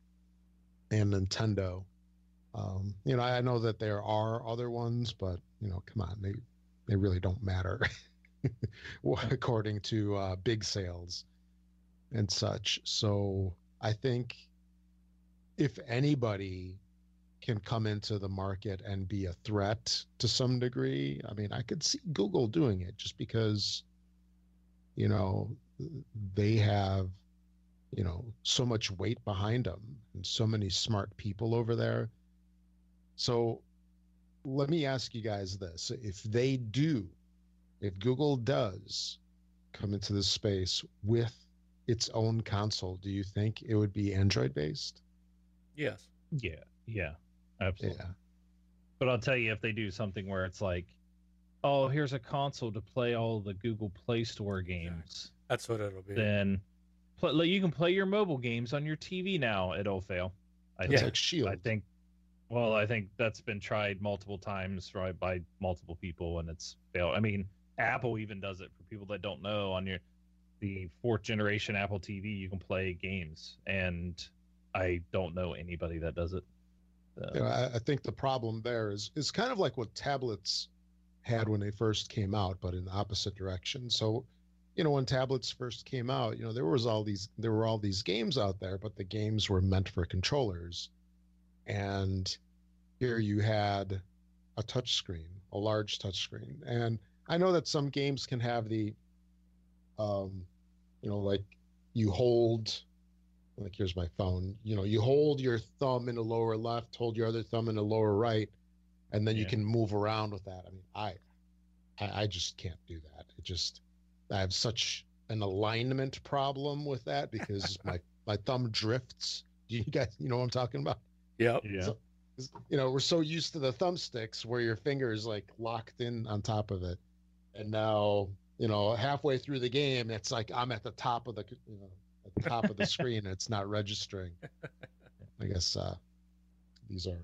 and Nintendo. Um, you know, I know that there are other ones, but you know, come on, they they really don't matter according to uh, big sales and such. So I think if anybody can come into the market and be a threat to some degree, I mean, I could see Google doing it just because, you know, they have, you know, so much weight behind them and so many smart people over there. So let me ask you guys this. If they do, if Google does come into this space with its own console, do you think it would be Android based? Yes. Yeah, yeah, absolutely. Yeah. But I'll tell you, if they do something where it's like, oh, here's a console to play all the Google Play Store games, That's what it'll be. then play, you can play your mobile games on your TV now. It'll fail. I It's Yeah. think. like Shield. I think. Well, I think that's been tried multiple times, right, by multiple people, and it's failed. I mean, Apple even does it for people that don't know. On your the fourth generation Apple TV, you can play games, and I don't know anybody that does it. So, I, I think the problem there is is kind of like what tablets had when they first came out, but in the opposite direction. So, you know, when tablets first came out, you know, there was all these there were all these games out there, but the games were meant for controllers. And here you had a touch screen, a large touch screen. And I know that some games can have the um, you know, like you hold like here's my phone you know you hold your thumb in the lower left hold your other thumb in the lower right and then you can move around with that. I mean I, I i just can't do that. It just i have such an alignment problem with that because my my thumb drifts. Do you guys you know what i'm talking about Yep. yeah. So- you know we're so used to the thumbsticks where your finger is like locked in on top of it and now you know halfway through the game it's like i'm at the top of the you know at the top of the screen and it's not registering i guess uh these are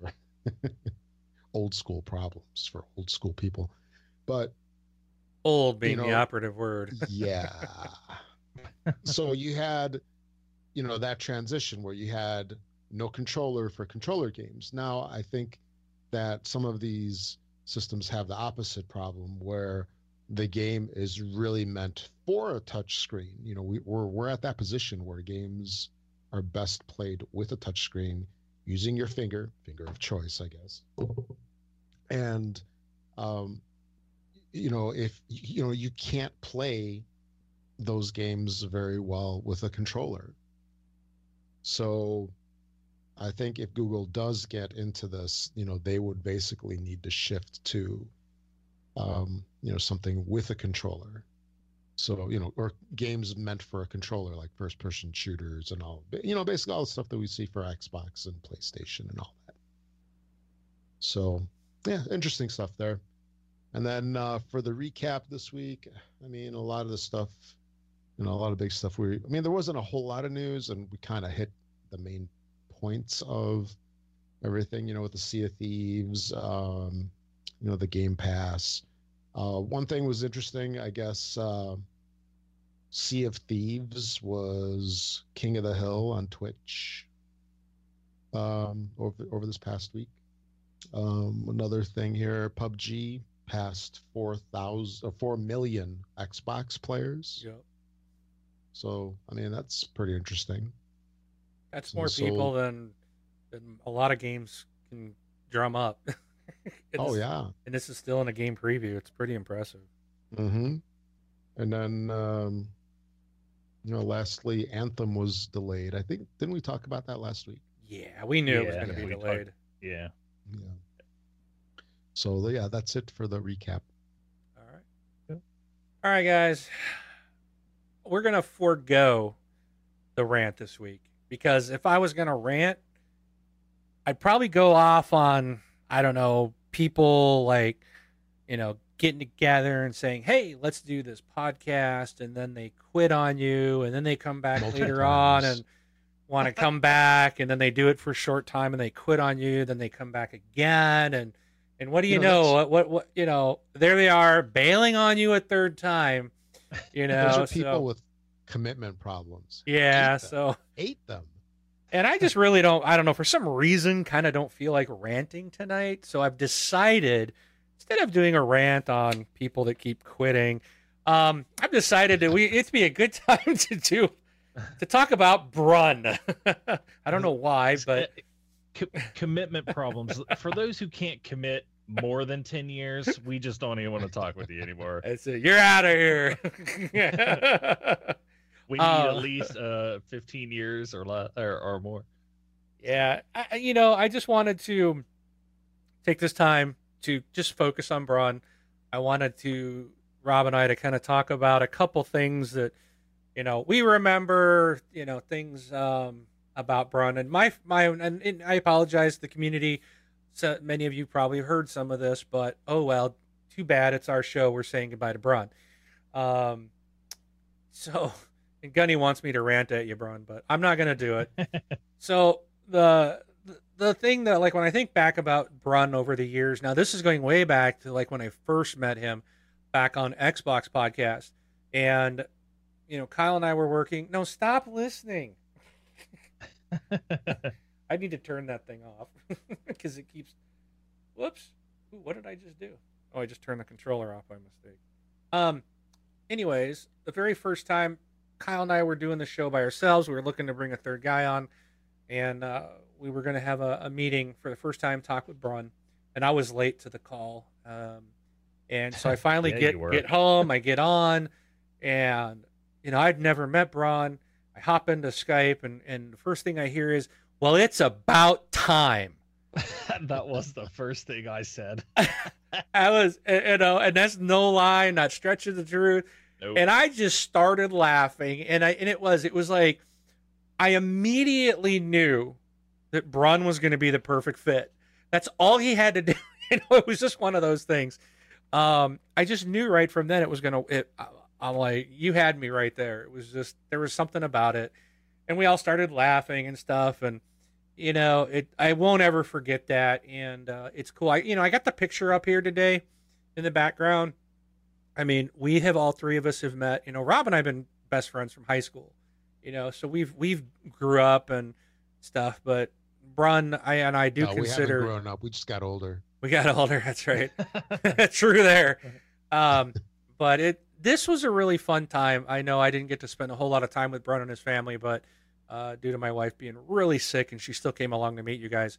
old school problems for old school people but Old being You the operative word. yeah so you had you know that transition where you had no controller for controller games. Now i think that some of these systems have the opposite problem where the game is really meant for a touch screen. You know we, we're, we're at that position where games are best played with a touch screen using your finger finger of choice i guess. And um, you know if you know you can't play those games very well with a controller. So i think if google does get into this you know they would basically need to shift to um, you know something with a controller so you know or games meant for a controller like first person shooters and all you know basically all the stuff that we see for xbox and playstation and all that so yeah interesting stuff there and then uh, for the recap this week, I mean, a lot of the stuff, you know, a lot of big stuff. We, I mean, there wasn't a whole lot of news, and we kind of hit the main points of everything. You know, with the Sea of Thieves, um, you know, the Game Pass. Uh, one thing was interesting, I guess. Uh, sea of Thieves was King of the Hill on Twitch um, over over this past week. Um, another thing here, PUBG passed 4,000 or 4 million Xbox players. Yep. So, I mean, that's pretty interesting. That's more so- people than than a lot of games can drum up. Oh, this- yeah. And this is still in a game preview. It's pretty impressive. Mm-hmm. And then, um, you know, lastly, Anthem was delayed. I think, didn't we talk about that last week? Yeah, we knew it was going to yeah, be we delayed. yeah. Yeah. So, yeah, that's it for the recap. All right. Yeah. All right, guys. We're going to forego the rant this week because if I was going to rant, I'd probably go off on, I don't know, people like, you know, getting together and saying, hey, let's do this podcast. And then they quit on you. And then they come back Multiple later on and want to come back. And then they do it for a short time and they quit on you. Then they come back again. And, and what do you, You know, know? What, what, what, you know, there they are bailing on you a third time, you know. Those are people so- with commitment problems. yeah. Hate. So, Hate them. and I just really don't. I don't know for some reason, kind of don't feel like ranting tonight. So I've decided instead of doing a rant on people that keep quitting, um, I've decided that we it'd be a good time to do to talk about Brun. I don't know why, but Co- commitment problems for those who can't commit more than 10 years we just don't even want to talk with you anymore it's a, you're out of here. we need Uh, at least uh 15 years or less or, or more Yeah, I, I- you know, I just wanted to take this time to just focus on Braun. I wanted to Rob and I to kind of talk about a couple things that you know we remember. You know, things um, about Braun and my my and, and I apologize to the community. So many of you probably heard some of this, but oh well, too bad. It's our show. We're saying goodbye to Braun. Um, so, and Gunny wants me to rant at you, Braun, but I'm not going to do it. so the the thing that like when I think back about Brun over the years, now this is going way back to like when I first met him back on Xbox podcast. And you know, Kyle and I were working. No, stop listening. I need to turn that thing off because it keeps. Whoops! Ooh, what did I just do? Oh, I just turned the controller off by mistake. Um. Anyways, the very first time Kyle and I were doing the show by ourselves, we were looking to bring a third guy on, and uh, we were going to have a, a meeting for the first time, talk with Brun, and I was late to the call. Um, and so I finally Yeah, get get home, I get on, and you know I'd never met Braun. I hop into Skype, and and the first thing I hear is, "Well, it's about time." that was the first thing i said I was, you know, and that's no lie, not stretching the truth. Nope. And I just started laughing, and I and it was it was like I immediately knew that Brun was going to be the perfect fit. That's all he had to do. You know, it was just one of those things. Um, I just knew right from then it was going to. It, I- I'm like, you had me right there. It was just there was something about it, and we all started laughing and stuff, and you know, it. I won't ever forget that, and uh, it's cool. I you know I got the picture up here today in the background. I mean, we have all three of us have met. You know, Rob and I have been best friends from high school. You know, so we've we've grew up and stuff. But Brun, I and I do No, we consider grown up. We just got older. we got older. That's right. True there. Um, but it this was a really fun time. I know I didn't get to spend a whole lot of time with Brun and his family, but uh, due to my wife being really sick, and she still came along to meet you guys.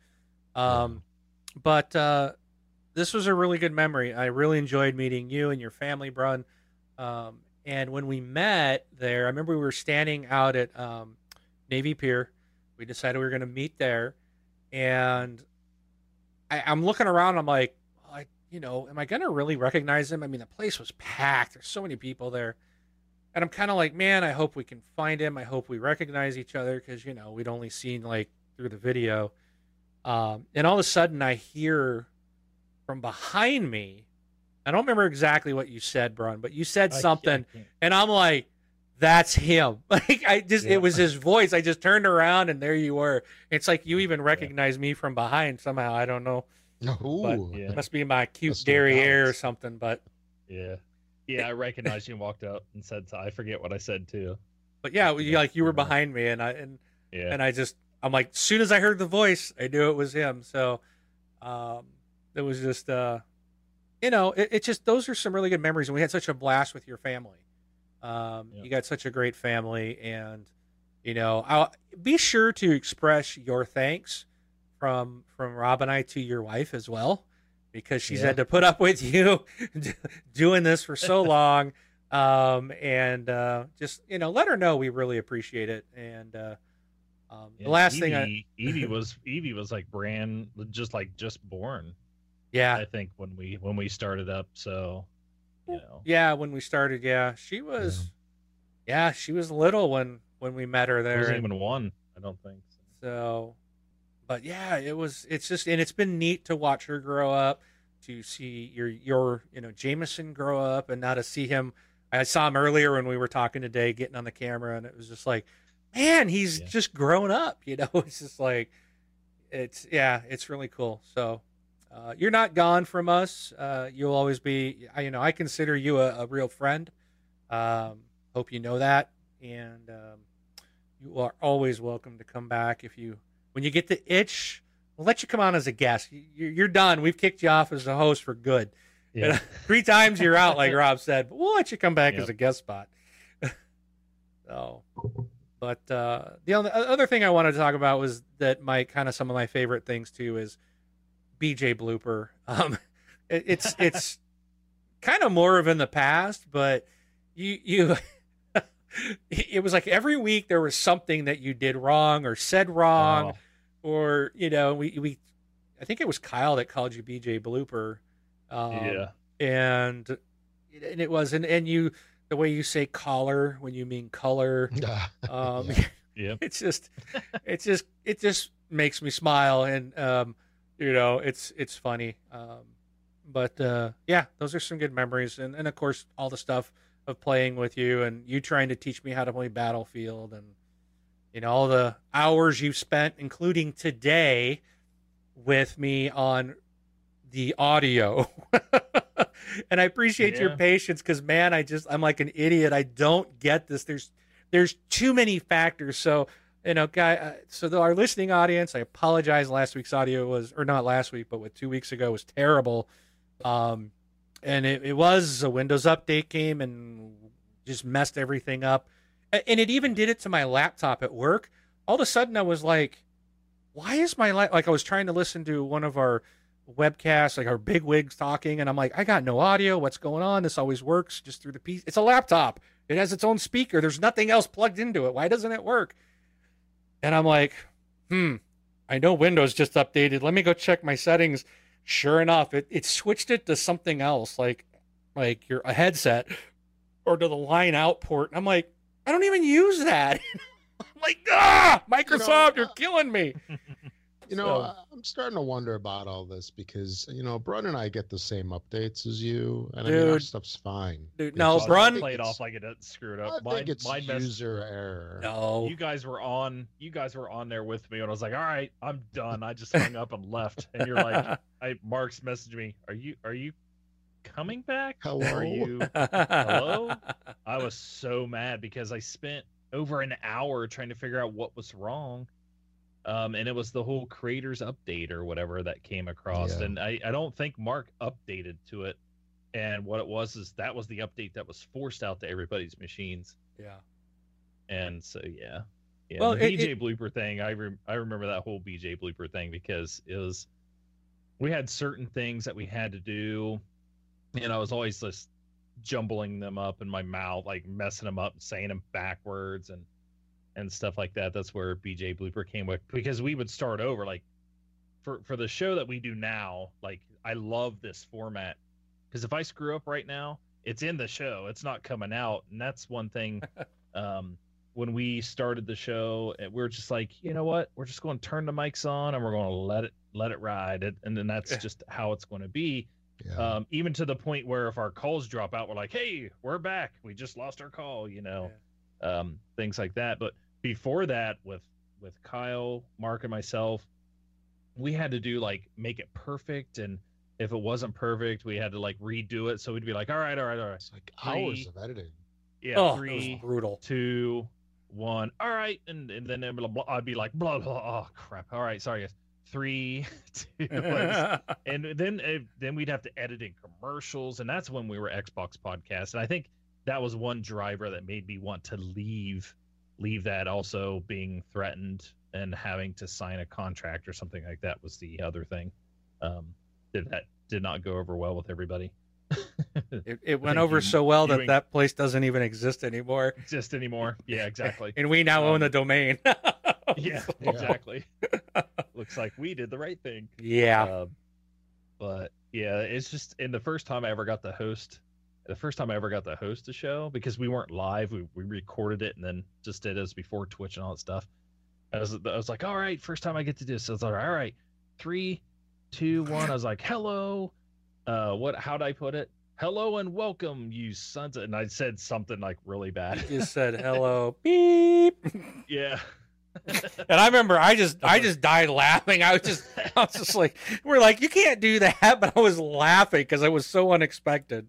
Um, but uh, this was a really good memory. I really enjoyed meeting you and your family, Brun. Um, and when we met there, I remember we were standing out at um, Navy Pier. We decided we were going to meet there, and I, I'm looking around. I'm like, I, you know, am I going to really recognize him? I mean, the place was packed. There's so many people there. And I'm kind of like, man, I hope we can find him. I hope we recognize each other because, you know, we'd only seen like through the video. Um, and all of a sudden, I hear from behind me. I don't remember exactly what you said, Brun, but you said I something, I can't- and I'm like, "That's him!" Like I just, Yeah. it was his voice. I just turned around, and there you were. It's like you even recognized me from behind somehow. I don't know. Ooh, Yeah. It must be my cute Must have derriere or something. But yeah yeah i recognized you and walked up and said i forget what i said too but yeah, you, like you were behind me, and I and yeah and I just I'm like, as soon as I heard the voice, I knew it was him. So, um, it was just uh, you know, it, it just those are some really good memories, and we had such a blast with your family. Um, Yeah. you got such a great family, and you know, I'll be sure to express your thanks from from Rob and I to your wife as well, because she's Yeah. had to put up with you doing this for so long um, and uh, just you know let her know we really appreciate it. And uh, um, Yeah, the last thing, I, Evie, Evie was Evie was like brand just like just born. Yeah, I think when we when we started up. So you know, yeah, when we started, yeah, she was, yeah, she was little when when we met her there wasn't and even one. I don't think. so, but yeah, it was. It's just and it's been neat to watch her grow up, to see your your you know Jameson grow up, and now to see him. I saw him earlier when we were talking today, getting on the camera, and it was just like, man, he's Yeah. just grown up. You know, it's just like, it's yeah, it's really cool. So. Uh, you're not gone from us. Uh, you'll always be. I, you know, I consider you a, a real friend. Um, hope you know that, and um, you are always welcome to come back if you when you get the itch. We'll let you come on as a guest. You- You're done. We've kicked you off as a host for good. Yeah. Three times you're out, like Rob said. But we'll let you come back Yep. as a guest spot. so, but uh, the other thing I wanted to talk about was that my kind of some of my favorite things too is BJ blooper. Um, it, it's it's kind of more of in the past, but you you. it was like every week there was something that you did wrong or said wrong Oh, or you know we we I think it was Kyle that called you BJ blooper. Um, yeah. and and it was and and you the way you say collar when you mean color. Um, Yeah. It's just it's just it just makes me smile and um you know it's it's funny. Um but uh yeah those are some good memories. And and of course all the stuff of playing with you and you trying to teach me how to play battlefield and you know all the hours you've spent including today with me on the audio. And i appreciate your patience because man i just i'm like an idiot. I don't get this. There's there's too many factors. So you know guy uh, so the, our listening audience i apologize last week's audio was or not last week but what two weeks ago was terrible. Um and it, it was a windows update came and just messed everything up. And it even did it to my laptop at work. All of a sudden i was like why is my light like i was trying to listen to one of our webcasts like our big wigs talking and i'm like i got no audio. What's going on? This always works just through the piece it's a laptop. It has its own speaker. There's nothing else plugged into it. Why doesn't it work and i'm like hmm i know windows just updated. Let me go check my settings. Sure enough it, it switched it to something else like like your a headset or to the line out port and i'm like i don't even use that. I'm like ah microsoft you are uh, killing me You know, So- I- I'm starting to wonder about all this because you know, Brun and I get the same updates as you, and I mean, our stuff's fine. Dude, no, just- I Brun- think Play it it's- off like it doesn't screw it I up. think Mine, it's mine messed user error. no you guys were on you guys were on there with me and I was like, all right, I'm done. I just hung up and left. And you're like, I Mark's messaged me, Are you are you coming back? how Are you Hello? I was so mad because I spent over an hour trying to figure out what was wrong. Um, and it was the whole creators update or whatever that came across. Yeah. And I, I don't think Mark updated to it. And what it was is that was the update that was forced out to everybody's machines. yeah And so yeah, yeah. Well, the it- BJ blooper thing, I rem- I remember that whole BJ blooper thing because it was we had certain things that we had to do, and I was always just jumbling them up in my mouth, like messing them up, saying them backwards and and stuff like that. That's where BJ blooper came with because we would start over like for for the show that we do now. Like I love this format because if I screw up right now, it's in the show. It's not coming out, and that's one thing. um, when we started the show, and we are just like, you know what? We're just going to turn the mics on and we're going to let it let it ride, it, and then that's Yeah. just how it's going to be. Yeah. Um, even to the point where if our calls drop out, we're like, hey, we're back. We just lost our call, you know, um, things like that. But before that, with with Kyle, Mark, and myself, we had to do like make it perfect, and if it wasn't perfect, we had to like redo it. So we'd be like, all right, all right, all right, it's like hours of editing. yeah, oh, three, was brutal. two, one. All right. and and then blah, blah, I'd be like blah blah. Oh crap! All right, sorry guys. Three, two, and then uh, then we'd have to edit in commercials, and that's when we were Xbox podcast. And I think that was one driver that made me want to leave leave that. Also being threatened and having to sign a contract or something like that was the other thing. Um, did that did not go over well with everybody. It, it went over you- so well you that that place doesn't even exist anymore, Exist anymore. Yeah, exactly. and we now own Um, the domain. yeah, Yeah. exactly. Looks like we did the right thing. yeah. Um, but yeah, it's just in the first time I ever got to host, the first time I ever got to host a show because we weren't live, we, we recorded it and then just did as before Twitch and all that stuff. I was I was like, all right, first time I get to do this. So I was like, all right, three, two, one. I was like, hello, uh, what? How'd I put it? Hello and welcome, you sons. Of, and I said something like really bad. You just said hello, beep. yeah. And I remember I just I just died laughing. I was just I was just like we're like you can't do that, but I was laughing because it was so unexpected.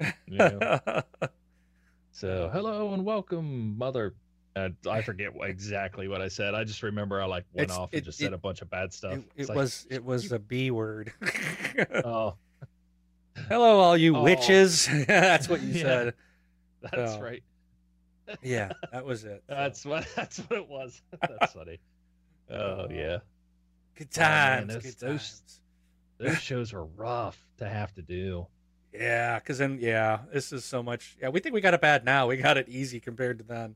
yeah. So hello and welcome, mother. Uh, I forget exactly what I said. I just remember I like went It's- off it- and just said it- a bunch of bad stuff. It, it like, was it was a B word. Oh, Hello, all you Oh. witches. That's what you Yeah. said. that's Oh. right. Yeah, that was it. So, That's what that's what it was. That's funny. Oh yeah, good Oh, man, those- good those- times. those shows were rough to have to do. Yeah, because then yeah, this is so much. Yeah, we think we got it bad now. We got it easy compared to then.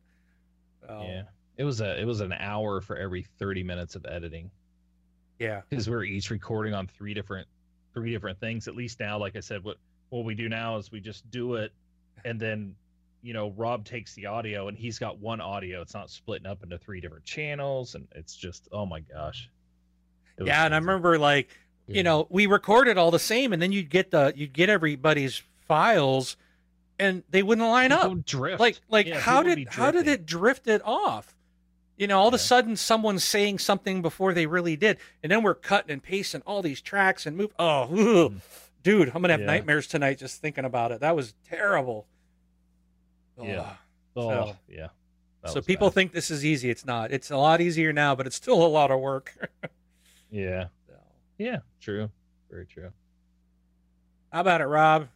So, Yeah, it was a it was an hour for every thirty minutes of editing yeah, because we're each recording on three different three different things. At least now, like I said, what what we do now is we just do it, and then you know Rob takes the audio and he's got one audio. It's not splitting up into three different channels, and it's just oh my gosh. Yeah. And I remember like Yeah. you know we recorded all the same, and then you'd get the you'd get everybody's files, and they wouldn't line People up. drift. Like like Yeah, how did how did it drift it off? You know, all of a sudden someone's saying something before they really did, and then we're cutting and pasting all these tracks and move. Oh, ugh. Mm. dude, I'm gonna have Yeah. nightmares tonight just thinking about it. That was terrible. Yeah. Oh So- yeah. That so people bad. think this is easy. It's not. It's a lot easier now, but it's still a lot of work. Yeah. So, Yeah. True. Very true. How about it, Rob?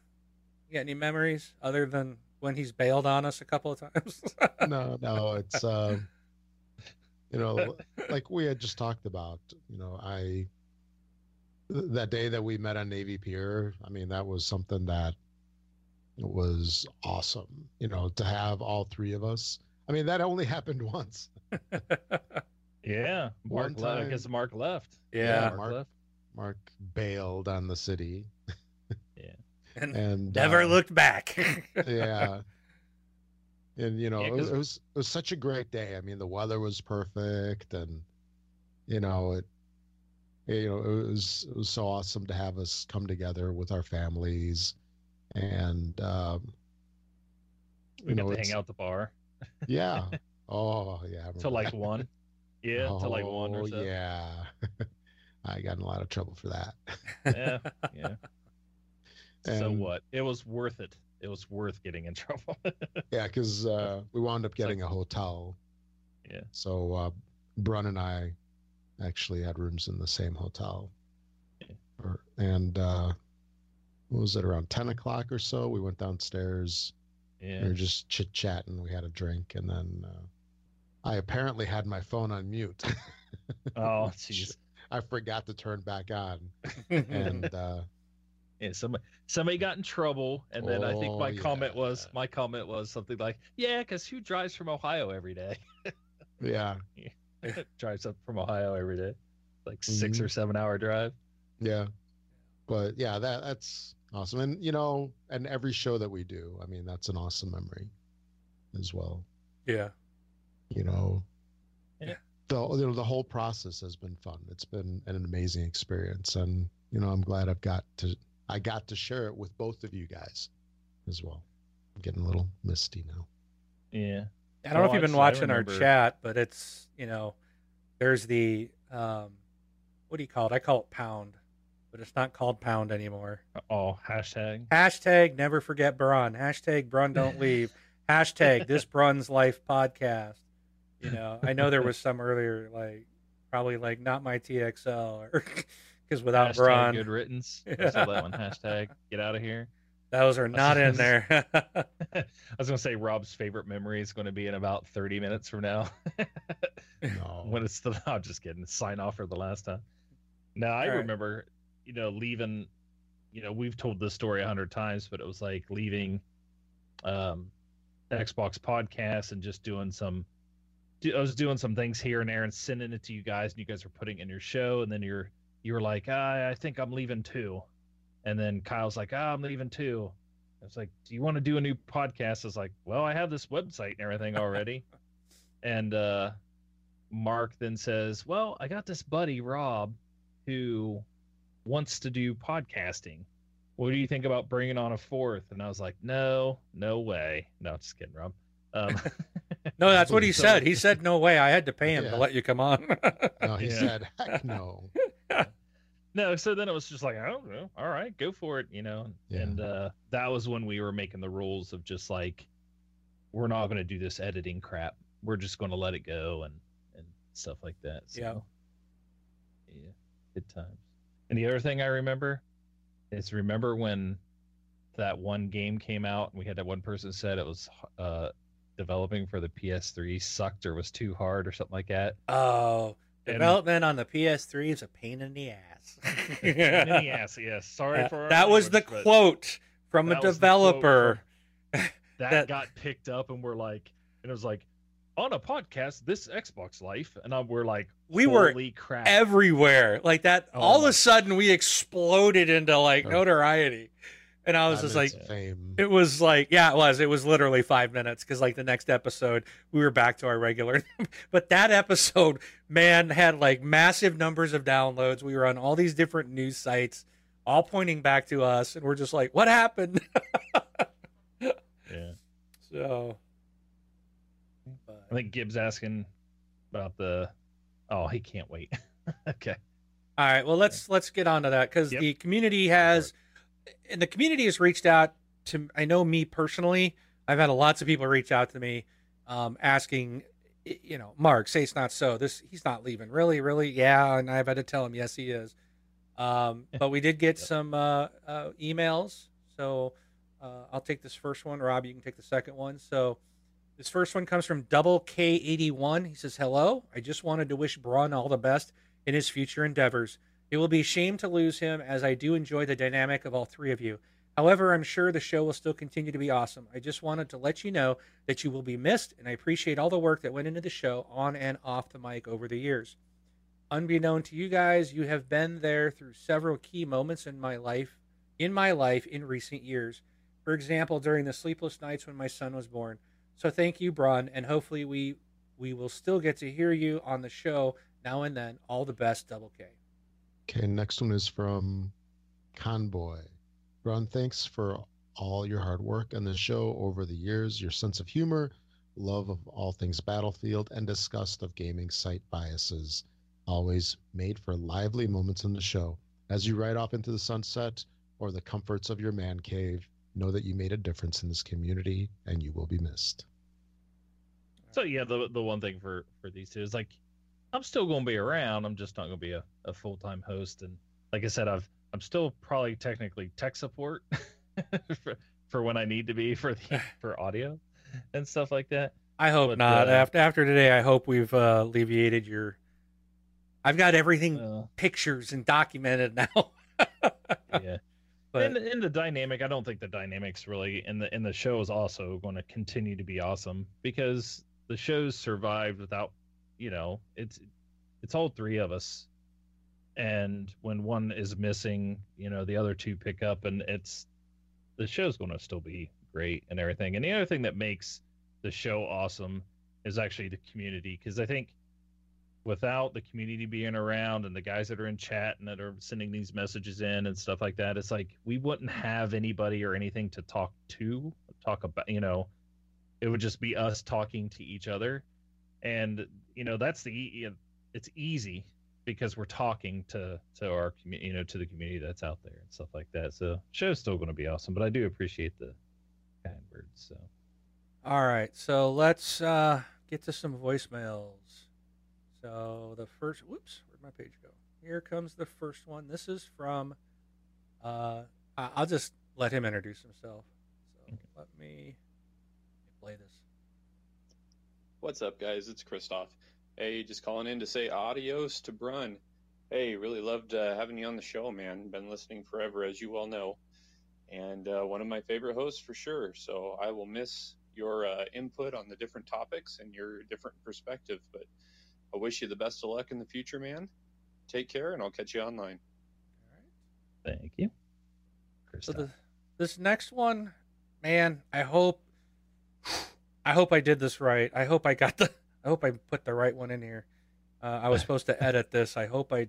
You got any memories other than when he's bailed on us a couple of times? no, no, it's uh, you know, like we had just talked about. You know, I that day that we met on Navy Pier. I mean, that was something that was awesome. You know, to have all three of us. I mean, that only happened once. Yeah. One Mark left time- because Mark left. yeah, Mark- left. Mark bailed on the city, and and never uh, looked back. yeah. And you know Yeah, it, was, 'cause- it was it was such a great day. I mean the weather was perfect and you know it you know it was it was so awesome to have us come together with our families and um We you got know to hang out the bar. Yeah. Oh yeah I till like one. Yeah, till like one or Oh, so. yeah i got in a lot of trouble for that Yeah. Yeah. so what? It was worth it. It was worth getting in trouble. Yeah, because uh, we wound up getting a hotel. Yeah. So uh, Brun and I actually had rooms in the same hotel. Yeah. Or, and uh, what was it around ten o'clock or so? We went downstairs. yeah. We were just chit chatting. We had a drink, and then uh, I apparently had my phone on mute. Oh, jeez. I forgot to turn back on, and uh, Yeah, somebody somebody got in trouble, and then I think Oh, my comment was my comment was something like, "Yeah, because who drives from Ohio every day? yeah, drives up from Ohio every day, like 6 Mhm. or seven hour drive." Yeah. But yeah, that that's awesome. And you know, and every show that we do, I mean, that's an awesome memory as well. yeah, You know. Yeah. The you know, the whole process has been fun. It's been an amazing experience. And, you know, I'm glad I've got to I got to share it with both of you guys as well. I'm getting a little misty now. Yeah, I don't know Oh, if you've been I watching our chat, but it's you know, there's the um, what do you call it? I call it pound, but it's not called pound anymore. oh hashtag. Hashtag never forget Brun. Hashtag Brun don't leave. Hashtag this Brun's life podcast. You know, I know there was some earlier, like probably like not my TXL or because without hashtag Brun, good riddance. I saw that one. Hashtag get out of here. those are not in there. I was gonna say Rob's favorite memory is going to be in about thirty minutes from now. No. when it's the I'm just kidding. Sign off for the last time. No, I All right. remember, you know, leaving. You know, we've told this story a hundred times, but it was like leaving, um, Xbox podcast and just doing some. Do- I was doing some things here and there and sending it to you guys, and you guys were putting in your show, and then you're you were like, ah, I think I'm leaving too, and then Kyle's like, ah, I'm leaving too. I was like, do you want to do a new podcast? I was like, well, I have this website and everything already, and uh Mark then says, Well, I got this buddy, Rob, who wants to do podcasting. What do you think about bringing on a fourth? And I was like, No, no way. No, just kidding, Rob. Um, no, that's what he So- said. He said no way. I had to pay him to let you come on. No, he Yeah. said, heck no. no, so then it was just like, I don't know. All right, go for it, you know. Yeah. And uh, that was when we were making the rules of just like, we're not going to do this editing crap. we're just going to let it go and and stuff like that. So, Yeah. yeah, good times. And the other thing I remember is remember when that one game came out and we had that one person said it was uh developing for the PS3 sucked or was too hard or something like that. Oh, And- development on the PS3 is a pain in the ass. Pain in the ass, yes. Sorry Uh, for that was the language, but quote from a that was the quote developer. that, got picked up and we're like and it was like on a podcast this Xbox life and I, we're like We were crap everywhere like that. Oh all of a sudden, we exploded into like Oh. notoriety, and I was just like, fame. it was like, yeah, it was. It was literally five minutes because like the next episode, we were back to our regular. but that episode, man, had like massive numbers of downloads. We were on all these different news sites, all pointing back to us, and we're just like, what happened? yeah so, I think Gibbs asking about the oh he can't wait okay All right. Well, let's let's get on to that because Yep. the community has, and the community has reached out to. I know me personally. I've had lots of people reach out to me, um, asking, you know, Mark, say it's not so. This he's not leaving. Really, really, yeah. And I've had to tell him, yes, he is. Um, but we did get some uh, uh, emails, so uh, I'll take this first one. Rob, you can take the second one. So. This first one comes from Double K81. He says, Hello. I just wanted to wish Brun all the best in his future endeavors. It will be a shame to lose him, as I do enjoy the dynamic of all three of you. However, I'm sure the show will still continue to be awesome. I just wanted to let you know that you will be missed, and I appreciate all the work that went into the show on and off the mic over the years. Unbeknown to you guys, you have been there through several key moments in my life, in my life in recent years. For example, during the sleepless nights when my son was born. So thank you, Brun, and hopefully we we will still get to hear you on the show now and then. All the best, Double K. Okay, next one is from Conboy. Brun, thanks for all your hard work on the show over the years, your sense of humor, love of all things Battlefield, and disgust of gaming site biases. Always made for lively moments in the show. As you ride off into the sunset or the comforts of your man cave, know that you made a difference in this community and you will be missed. so yeah the the one thing for for these two is like I'm still going to be around I'm just not going to be a, a full-time host and like I said I've I'm still probably technically tech support for, for when I need to be for the for audio and stuff like that I hope But, not. uh, after after today, I hope we've uh, alleviated your. I've got everything uh, pictures and documented now. yeah but in, in the dynamic i don't think the dynamics really in the in the show is also going to continue to be awesome because the show's survived without you know it's it's all three of us. And when one is missing you know the other two pick up and it's the show's going to still be great and everything. And the other thing that makes the show awesome is actually the community because i think without the community being around and the guys that are in chat and that are sending these messages in and stuff like that it's like we wouldn't have anybody or anything to talk to talk about you know. It would just be us talking to each other and you know that's the it's easy because we're talking to to our community you know to the community that's out there and stuff like that so show's still going to be awesome but i do appreciate the kind words so all right, so let's uh, get to some voicemails. So the first, whoops, where'd my page go? Here comes the first one. This is from. Uh, I'll just let him introduce himself. So Okay. let me play this. What's up, guys? It's Christoph. Hey, just calling in to say adios to Brun. Hey, really loved uh, having you on the show, man. Been listening forever, as you well know, and uh, one of my favorite hosts for sure. So I will miss your uh, input on the different topics and your different perspective. But I wish you the best of luck in the future, man. Take care, and I'll catch you online. All right. thank you So Christoph. the, this next one, man, I hope I hope I did this right. I hope I got the I hope I put the right one in here. Uh, I was supposed to edit this. I hope I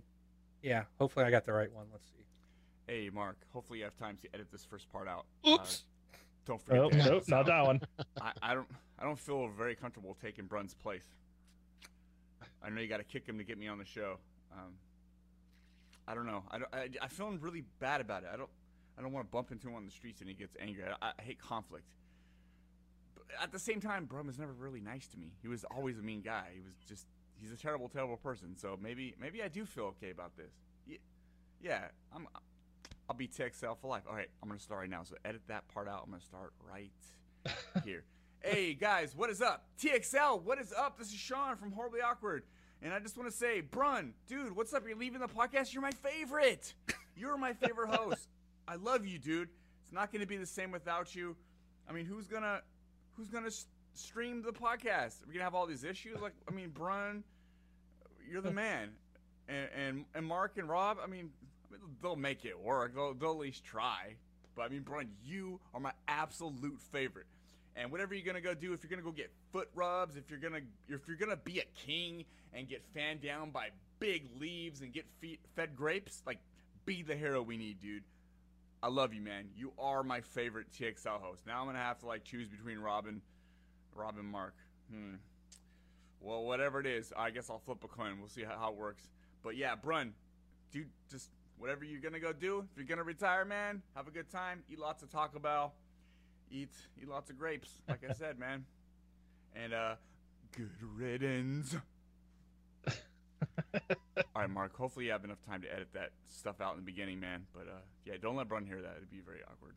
yeah, hopefully I got the right one. Let's see. Hey, Mark. Hopefully you have time to edit this first part out. Oops. Uh, don't forget. to edit nope not that one I, I don't. I don't feel very comfortable taking Brun's place. I know you got to kick him to get me on the show. Um, I don't know. I, don't, I, I feel really bad about it. I don't. I don't want to bump into him on the streets and he gets angry. I, I hate conflict. At the same time, Brun was never really nice to me. He was always a mean guy. He was just he's a terrible, terrible person. So maybe maybe I do feel okay about this. Yeah, yeah. I'm I'll be TXL for life. All right, I'm gonna start right now. So edit that part out. I'm gonna start right here. hey guys, what is up? TXL, what is up? This is Sean from Horribly Awkward. And I just want to say, Brun, dude, what's up? You're leaving the podcast? You're my favorite. You're my favorite host. I love you, dude. It's not going to be the same without you. I mean, who's gonna who's gonna s- stream the podcast? We're gonna have all these issues. Like, I mean, Brun, you're the man, and and, and Mark and Rob. I mean, I mean, they'll make it work. They'll, they'll at least try. But I mean, Brun, you are my absolute favorite. And whatever you're gonna go do, if you're gonna go get foot rubs, if you're gonna if you're gonna be a king and get fanned down by big leaves and get fe- fed grapes, like be the hero we need, dude. I love you, man. You are my favorite TXL host. Now I'm gonna have to like choose between Robin, Robin, Mark. Hmm. Well, whatever it is, I guess I'll flip a coin. We'll see how, how it works. But yeah, Brun, dude, just whatever you're gonna go do. If you're gonna retire, man, have a good time. Eat lots of Taco Bell. Eat eat lots of grapes, like I said, man. And uh, good riddance. All right, Mark. Hopefully you have enough time to edit that stuff out in the beginning, man. But uh, yeah, don't let Brun hear that. It'd be very awkward.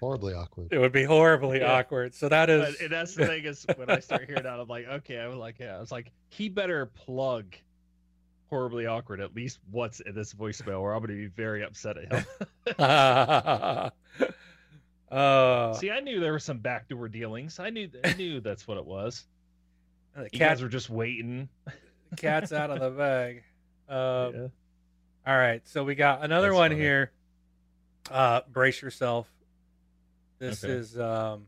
Horribly awkward. it would be horribly Yeah. awkward. So that is But and that's the thing is when I start hearing that, I'm like, okay, I was like, yeah, I was like, he better plug horribly awkward at least once in this voicemail, or I'm gonna be very upset at him. uh, See, I knew there were some backdoor dealings. I knew, I knew that's what it was. The You cat, guys were just waiting. cat's out of the bag. Um, Yeah. All right, so we got another That's one funny. here. Uh, brace yourself. This Okay. is um,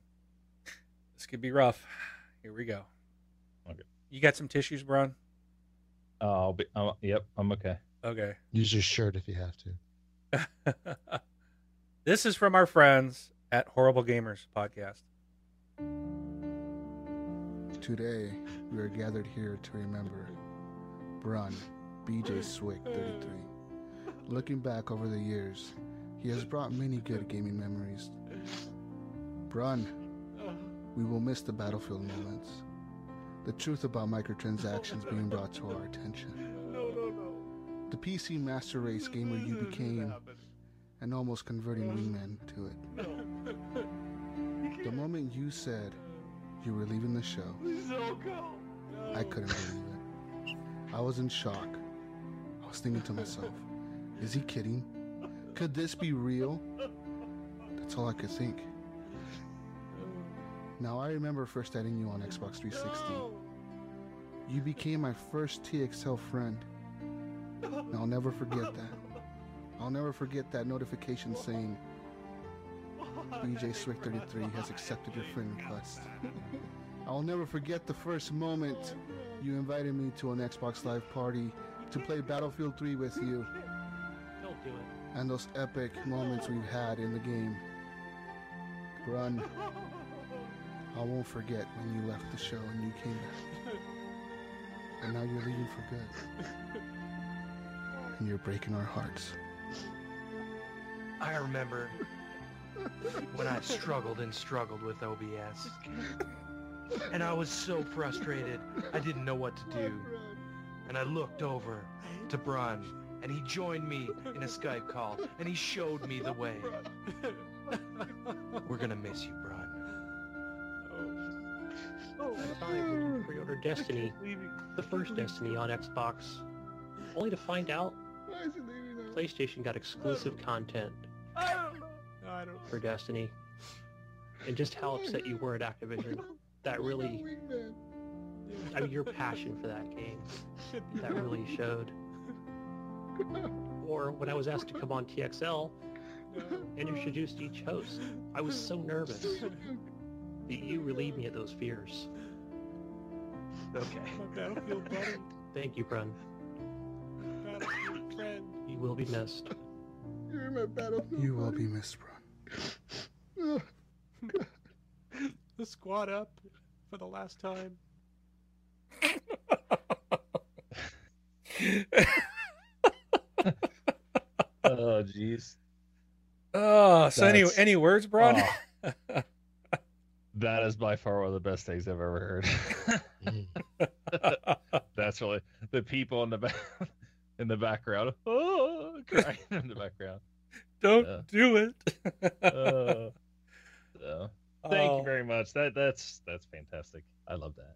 this could be rough. Here we go. Okay. You got some tissues, Brun? Oh, I'll be, uh, yep, I'm okay. Okay. Use your shirt if you have to. this is from our friends at Horrible Gamers podcast. Today, we are gathered here to remember Brun, BJ Swick 33. Looking back over the years, he has brought many good gaming memories. Brun, we will miss the battlefield moments. The truth about microtransactions being brought to our attention. The PC Master Race gamer you became, and almost converting Wingman to it. The moment you said you were leaving the show, I couldn't believe it. I was in shock. I was thinking to myself, is he kidding? Could this be real? That's all I could think. Now I remember first adding you on Xbox 360. You became my first TXL friend. And I'll never forget that. I'll never forget that notification saying BJ Swick 33 has accepted your friend request. I'll never forget the first moment you invited me to an Xbox Live party to play Battlefield 3 with you Don't do it. and those epic moments we've had in the game. Brun. I won't forget when you left the show and you came back. And now you're leaving for good. And you're breaking our hearts. I remember when I struggled and struggled with OBS. And I was so frustrated, I didn't know what to do. And I looked over to Brun, and he joined me in a Skype call, and he showed me the way. We're gonna miss you, Brun. That time when you pre-ordered Destiny, the first Destiny on Xbox, only to find out PlayStation got exclusive content for Destiny, and just how upset you were at Activision. That really, I mean, your passion for that game, that really showed. Or when I was asked to come on TXL and introduced each host, I was so nervous that you relieved me of those fears. Okay. Thank you, Brun. You will be missed. You're my battlefield You will be missed, Brun. the squad up for the last time. Oh, jeez. Oh, so any That's- any words, Brun? Oh. That is by far one of the best things I've ever heard. That's really the people in the back in the background. Oh, crying in the background. Don't Yeah. do it. Uh, so, thank Oh. you very much. That that's that's fantastic. I love that.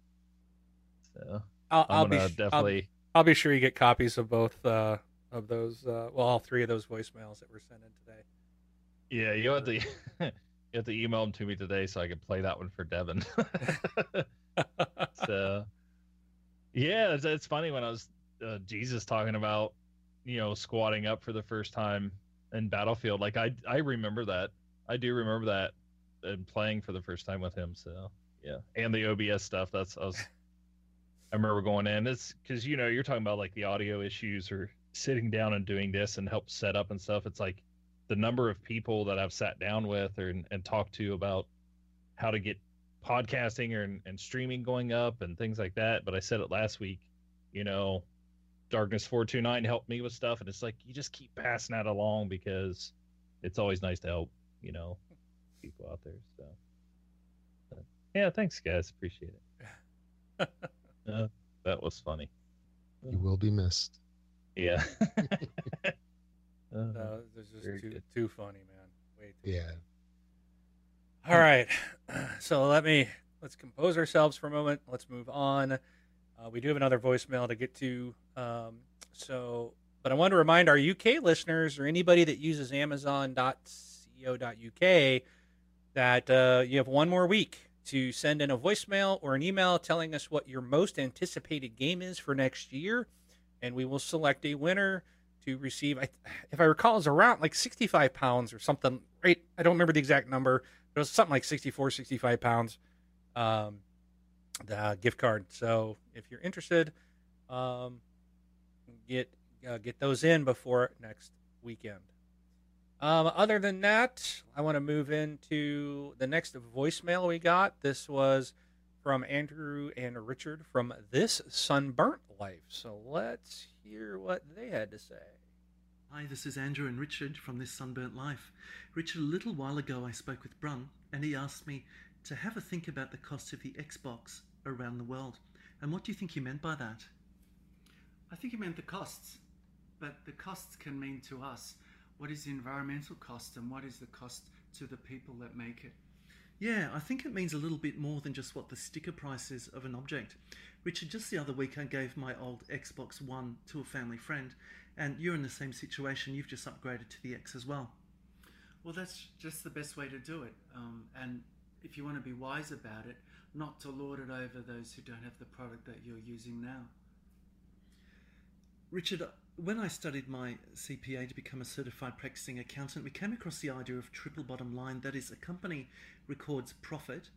So I'll, I'll be gonna I'll- definitely. I'll be sure you get copies of both uh, of those. Uh, well, all three of those voicemails that were sent in today. Yeah, you have to you have to email them to me today so I can play that one for Devin. so yeah, it's, it's funny when I was uh, Jesus talking about you know squatting up for the first time in Battlefield. Like I I remember that. I do remember that and playing for the first time with him. So yeah, and the OBS stuff. That's I was. I remember going in. It's because you know you're talking about like the audio issues or sitting down and doing this and help set up and stuff. It's like the number of people that I've sat down with or, and talked to about how to get podcasting or, and streaming going up and things like that. But I said it last week, you know, Darkness 429 helped me with stuff. And it's like, you just keep passing that along because it's always nice to help, you know, people out there. So, but, yeah, thanks, guys. Appreciate it. Uh, that was funny. You will be missed. Yeah. Uh, Uh, this is Very too good. too funny, man. Way too. Yeah. All right, so let me let's compose ourselves for a moment. Let's move on. Uh, we do have another voicemail to get to. Um, so, but I want to remind our UK listeners or anybody that uses Amazon.co.uk that uh, you have one more week to send in a voicemail or an email telling us what your most anticipated game is for next year, and we will select a winner to receive. If I recall, it's around like 65 pounds or something. Right? I don't remember the exact number. It was something like 64, 65 pounds. Um, the gift card. So if you're interested, um, get uh, get those in before next weekend. Um, other than that, I want to move into the next voicemail we got. This was from Andrew and Richard from This Sunburnt Life. So let's hear what they had to say. Hi, this is Andrew and Richard from This Sunburnt Life. Richard, a little while ago I spoke with Brun and he asked me to have a think about the cost of the Xbox around the world. And what do you think he meant by that? I think he meant the costs, but the costs can mean to us what is the environmental cost and what is the cost to the people that make it. Yeah, I think it means a little bit more than just what the sticker price is of an object. Richard, just the other week I gave my old Xbox One to a family friend, and you're in the same situation. You've just upgraded to the X as well. Well, that's just the best way to do it. Um, and if you want to be wise about it, not to lord it over those who don't have the product that you're using now. Richard, when I studied my CPA to become a certified practicing accountant, we came across the idea of triple bottom line that is, a company records profit,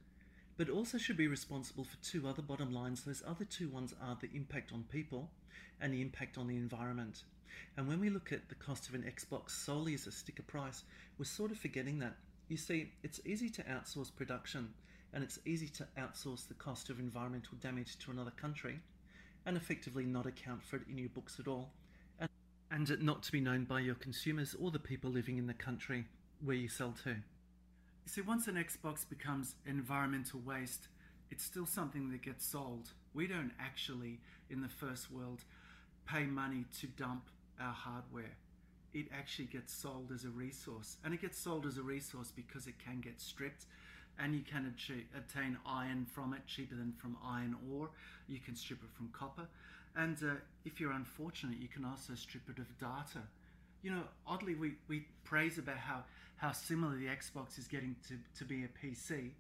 but also should be responsible for two other bottom lines. Those other two ones are the impact on people and the impact on the environment. And when we look at the cost of an Xbox solely as a sticker price, we're sort of forgetting that. You see, it's easy to outsource production and it's easy to outsource the cost of environmental damage to another country and effectively not account for it in your books at all, and, not to be known by your consumers or the people living in the country where you sell to. You see, once an Xbox becomes environmental waste, it's still something that gets sold. We don't actually, in the first world, pay money to dump our hardware. It actually gets sold as a resource. And it gets sold as a resource because it can get stripped and you can achieve, obtain iron from it cheaper than from iron ore. You can strip it from copper. And uh, if you're unfortunate, you can also strip it of data. You know, oddly, we, we praise about how, how similar the Xbox is getting to, to be a PC.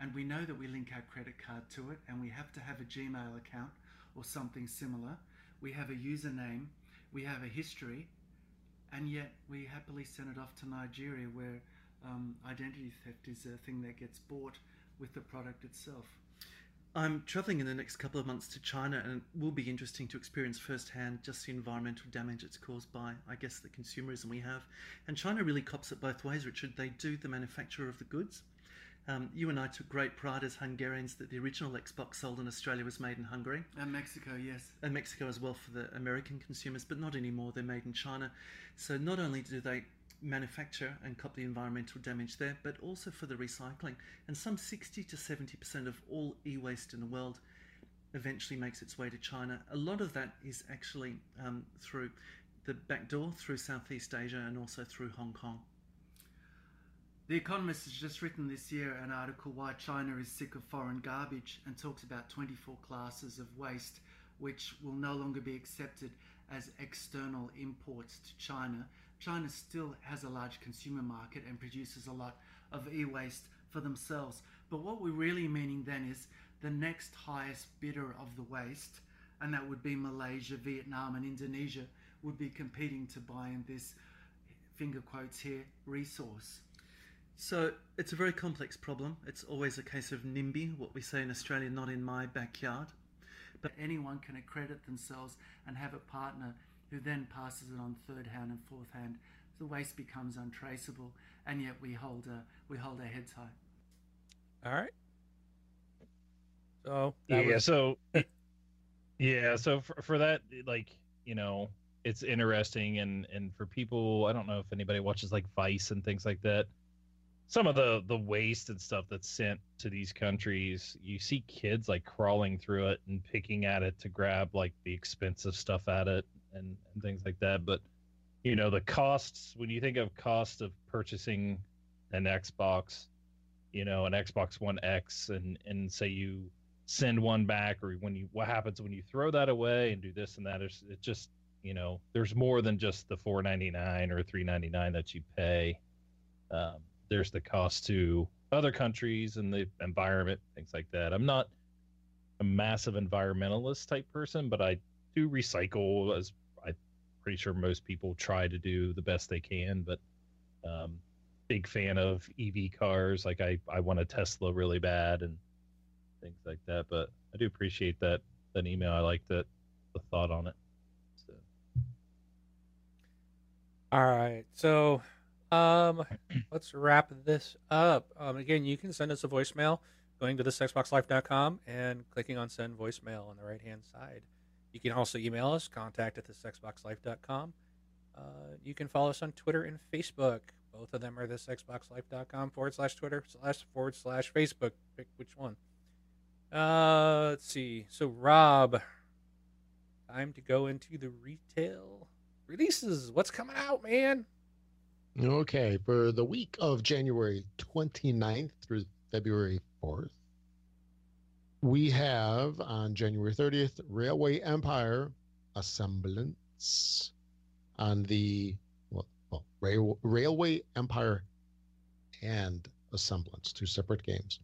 And we know that we link our credit card to it, and we have to have a Gmail account or something similar. We have a username, we have a history, and yet we happily send it off to Nigeria where um, identity theft is a thing that gets bought with the product itself. I'm travelling in the next couple of months to China, and it will be interesting to experience firsthand just the environmental damage it's caused by, I guess, the consumerism we have. And China really cops it both ways, Richard. They do the manufacture of the goods. Um, you and I took great pride as Hungarians that the original Xbox sold in Australia was made in Hungary. And Mexico, yes. And Mexico as well for the American consumers, but not anymore. They're made in China. So not only do they manufacture and cop the environmental damage there, but also for the recycling. And some 60 to 70% of all e waste in the world eventually makes its way to China. A lot of that is actually um, through the back door, through Southeast Asia, and also through Hong Kong. The Economist has just written this year an article why China is sick of foreign garbage and talks about 24 classes of waste which will no longer be accepted as external imports to China. China still has a large consumer market and produces a lot of e waste for themselves. But what we're really meaning then is the next highest bidder of the waste, and that would be Malaysia, Vietnam, and Indonesia, would be competing to buy in this finger quotes here resource. So it's a very complex problem. It's always a case of NIMBY, what we say in Australia, not in my backyard. But anyone can accredit themselves and have a partner who then passes it on third hand and fourth hand. The waste becomes untraceable, and yet we hold a we hold our heads high. All right. So yeah, was... so yeah, so for, for that, like you know, it's interesting, and and for people, I don't know if anybody watches like Vice and things like that some of the the waste and stuff that's sent to these countries you see kids like crawling through it and picking at it to grab like the expensive stuff at it and, and things like that but you know the costs when you think of cost of purchasing an xbox you know an xbox one x and and say you send one back or when you what happens when you throw that away and do this and that it's, it just you know there's more than just the 499 or 399 that you pay um, there's the cost to other countries and the environment, things like that. I'm not a massive environmentalist type person, but I do recycle as pretty sure most people try to do the best they can. But um, big fan of EV cars. Like I, I want a Tesla really bad and things like that. But I do appreciate that that email. I like that the thought on it. So. All right, so um, let's wrap this up. Um, again, you can send us a voicemail going to thisxboxlife.com and clicking on send voicemail on the right hand side. You can also email us, contact at thisxboxlife.com. Uh, you can follow us on Twitter and Facebook. Both of them are thisxboxlife.com forward slash Twitter slash forward slash Facebook. Pick which one. Uh, let's see. So, Rob, time to go into the retail releases. What's coming out, man? Okay, for the week of January 29th through February 4th, we have on January 30th Railway Empire Assemblance on the well, well Rail, Railway Empire and Assemblance, two separate games.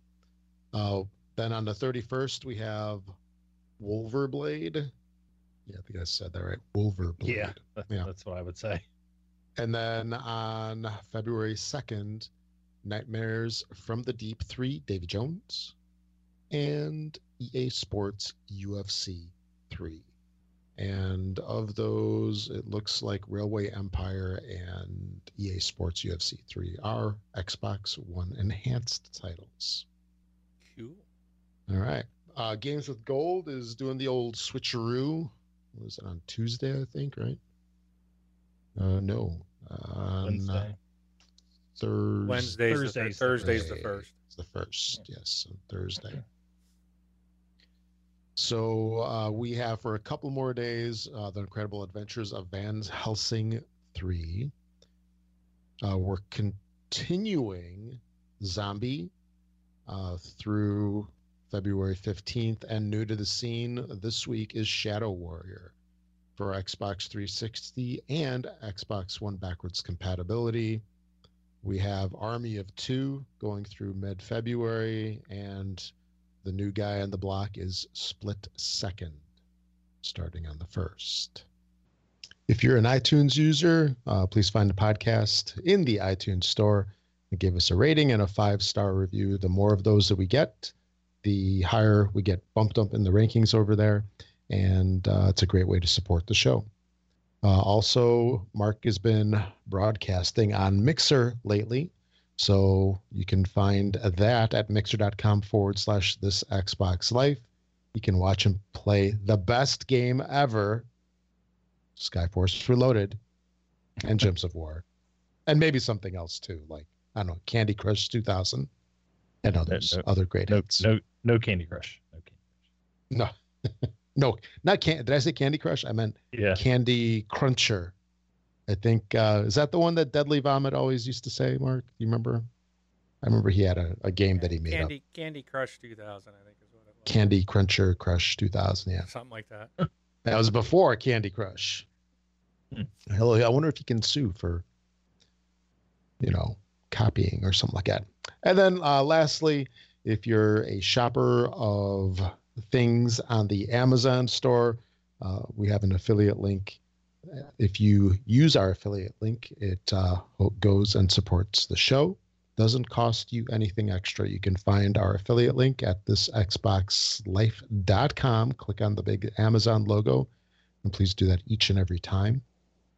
Uh, then on the 31st, we have Wulverblade. Yeah, I think I said that right. Wulverblade. Yeah, yeah. that's what I would say. And then on February 2nd, Nightmares from the Deep 3, Davy Jones, and EA Sports UFC 3. And of those, it looks like Railway Empire and EA Sports UFC 3 are Xbox One enhanced titles. Cool. All right. Uh, Games with Gold is doing the old switcheroo. What was it on Tuesday, I think, right? Uh, no. On Wednesday. Thursday. Wednesday's Thursday's, the, Thursday's the first. It's the first, yes, on Thursday. So uh, we have for a couple more days uh, the Incredible Adventures of Van Helsing three. Uh, we're continuing Zombi uh, through February fifteenth, and new to the scene this week is Shadow Warrior for Xbox 360 and Xbox One backwards compatibility. We have Army of Two going through mid February, and the new guy on the block is Split Second, starting on the 1st. If you're an iTunes user, uh, please find the podcast in the iTunes store and give us a rating and a five star review. The more of those that we get, the higher we get bumped up in the rankings over there and uh, it's a great way to support the show. Uh, also, Mark has been broadcasting on Mixer lately, so you can find that at mixer.com forward slash this Xbox Life. You can watch him play the best game ever, Skyforce Reloaded, and Gems of War. and maybe something else too, like I don't know, Candy Crush 2000, and uh, others, no, other great no, hits. No, no Candy Crush. No Candy Crush. No, no, not can. Did I say Candy Crush? I meant Yeah. Candy Cruncher. I think uh, is that the one that Deadly Vomit always used to say. Mark, do you remember? I remember he had a, a game that he made up. Candy Candy Crush 2000, I think is what it was. Candy Cruncher Crush 2000. Yeah, Something like that. that was before Candy Crush. Hmm. Hello, I wonder if you can sue for, you know, copying or something like that. And then uh, lastly, if you're a shopper of things on the Amazon store, uh, we have an affiliate link. If you use our affiliate link, it uh, goes and supports the show. Doesn't cost you anything extra. You can find our affiliate link at this xboxlife.com. Click on the big Amazon logo, and please do that each and every time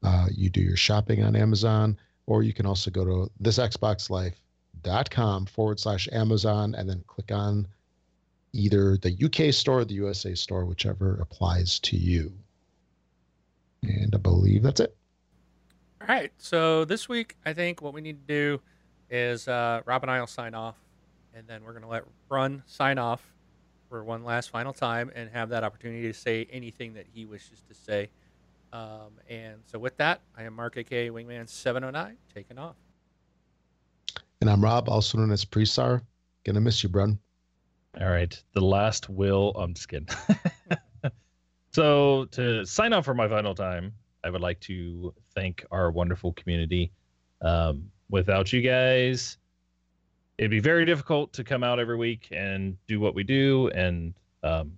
uh, you do your shopping on Amazon. Or you can also go to thisxboxlife.com forward slash Amazon and then click on either the UK store or the USA store, whichever applies to you. And I believe that's it. All right. So this week, I think what we need to do is uh, Rob and I will sign off, and then we're going to let Brun sign off for one last final time and have that opportunity to say anything that he wishes to say. Um, and so with that, I am Mark, aka Wingman 709, taking off. And I'm Rob, also known as Presar. Gonna miss you, Brun. All right. The last will. I'm just kidding. so, to sign off for my final time, I would like to thank our wonderful community. Um, without you guys, it'd be very difficult to come out every week and do what we do and um,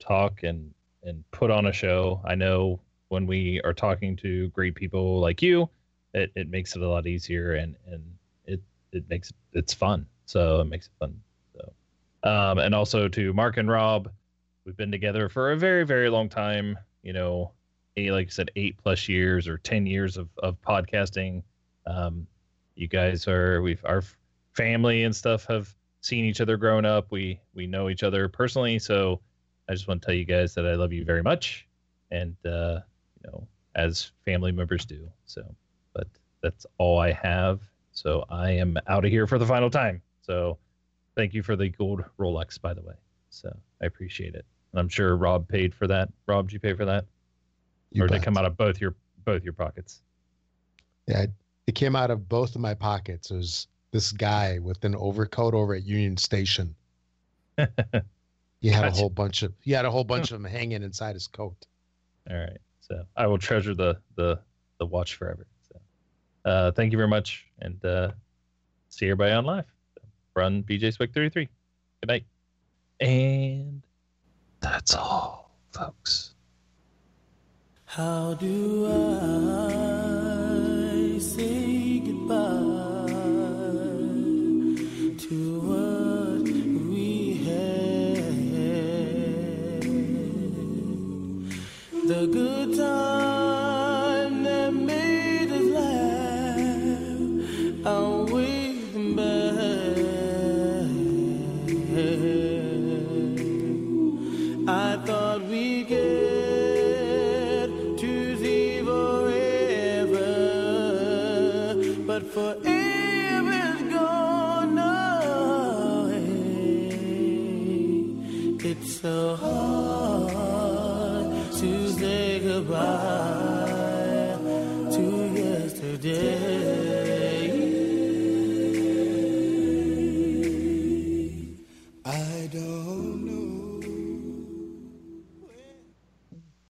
talk and and put on a show. I know when we are talking to great people like you, it, it makes it a lot easier and and it it makes it's fun. So it makes it fun. So um, and also to Mark and Rob, we've been together for a very very long time. You know, eight, like I said, eight plus years or ten years of of podcasting. Um, you guys are we've our family and stuff have seen each other growing up. We we know each other personally, so I just want to tell you guys that I love you very much, and uh, you know, as family members do. So, but that's all I have. So I am out of here for the final time. So, thank you for the gold Rolex, by the way. So I appreciate it. And I'm sure Rob paid for that. Rob, did you pay for that? You or did it come out of both your both your pockets? Yeah, it came out of both of my pockets. It was this guy with an overcoat over at Union Station. He had a whole bunch of he had a whole bunch of them hanging inside his coat. All right. So I will treasure the the the watch forever. So uh thank you very much and uh see everybody on live. Brun BJ Swick 33. Good night. And that's all, folks. How do I say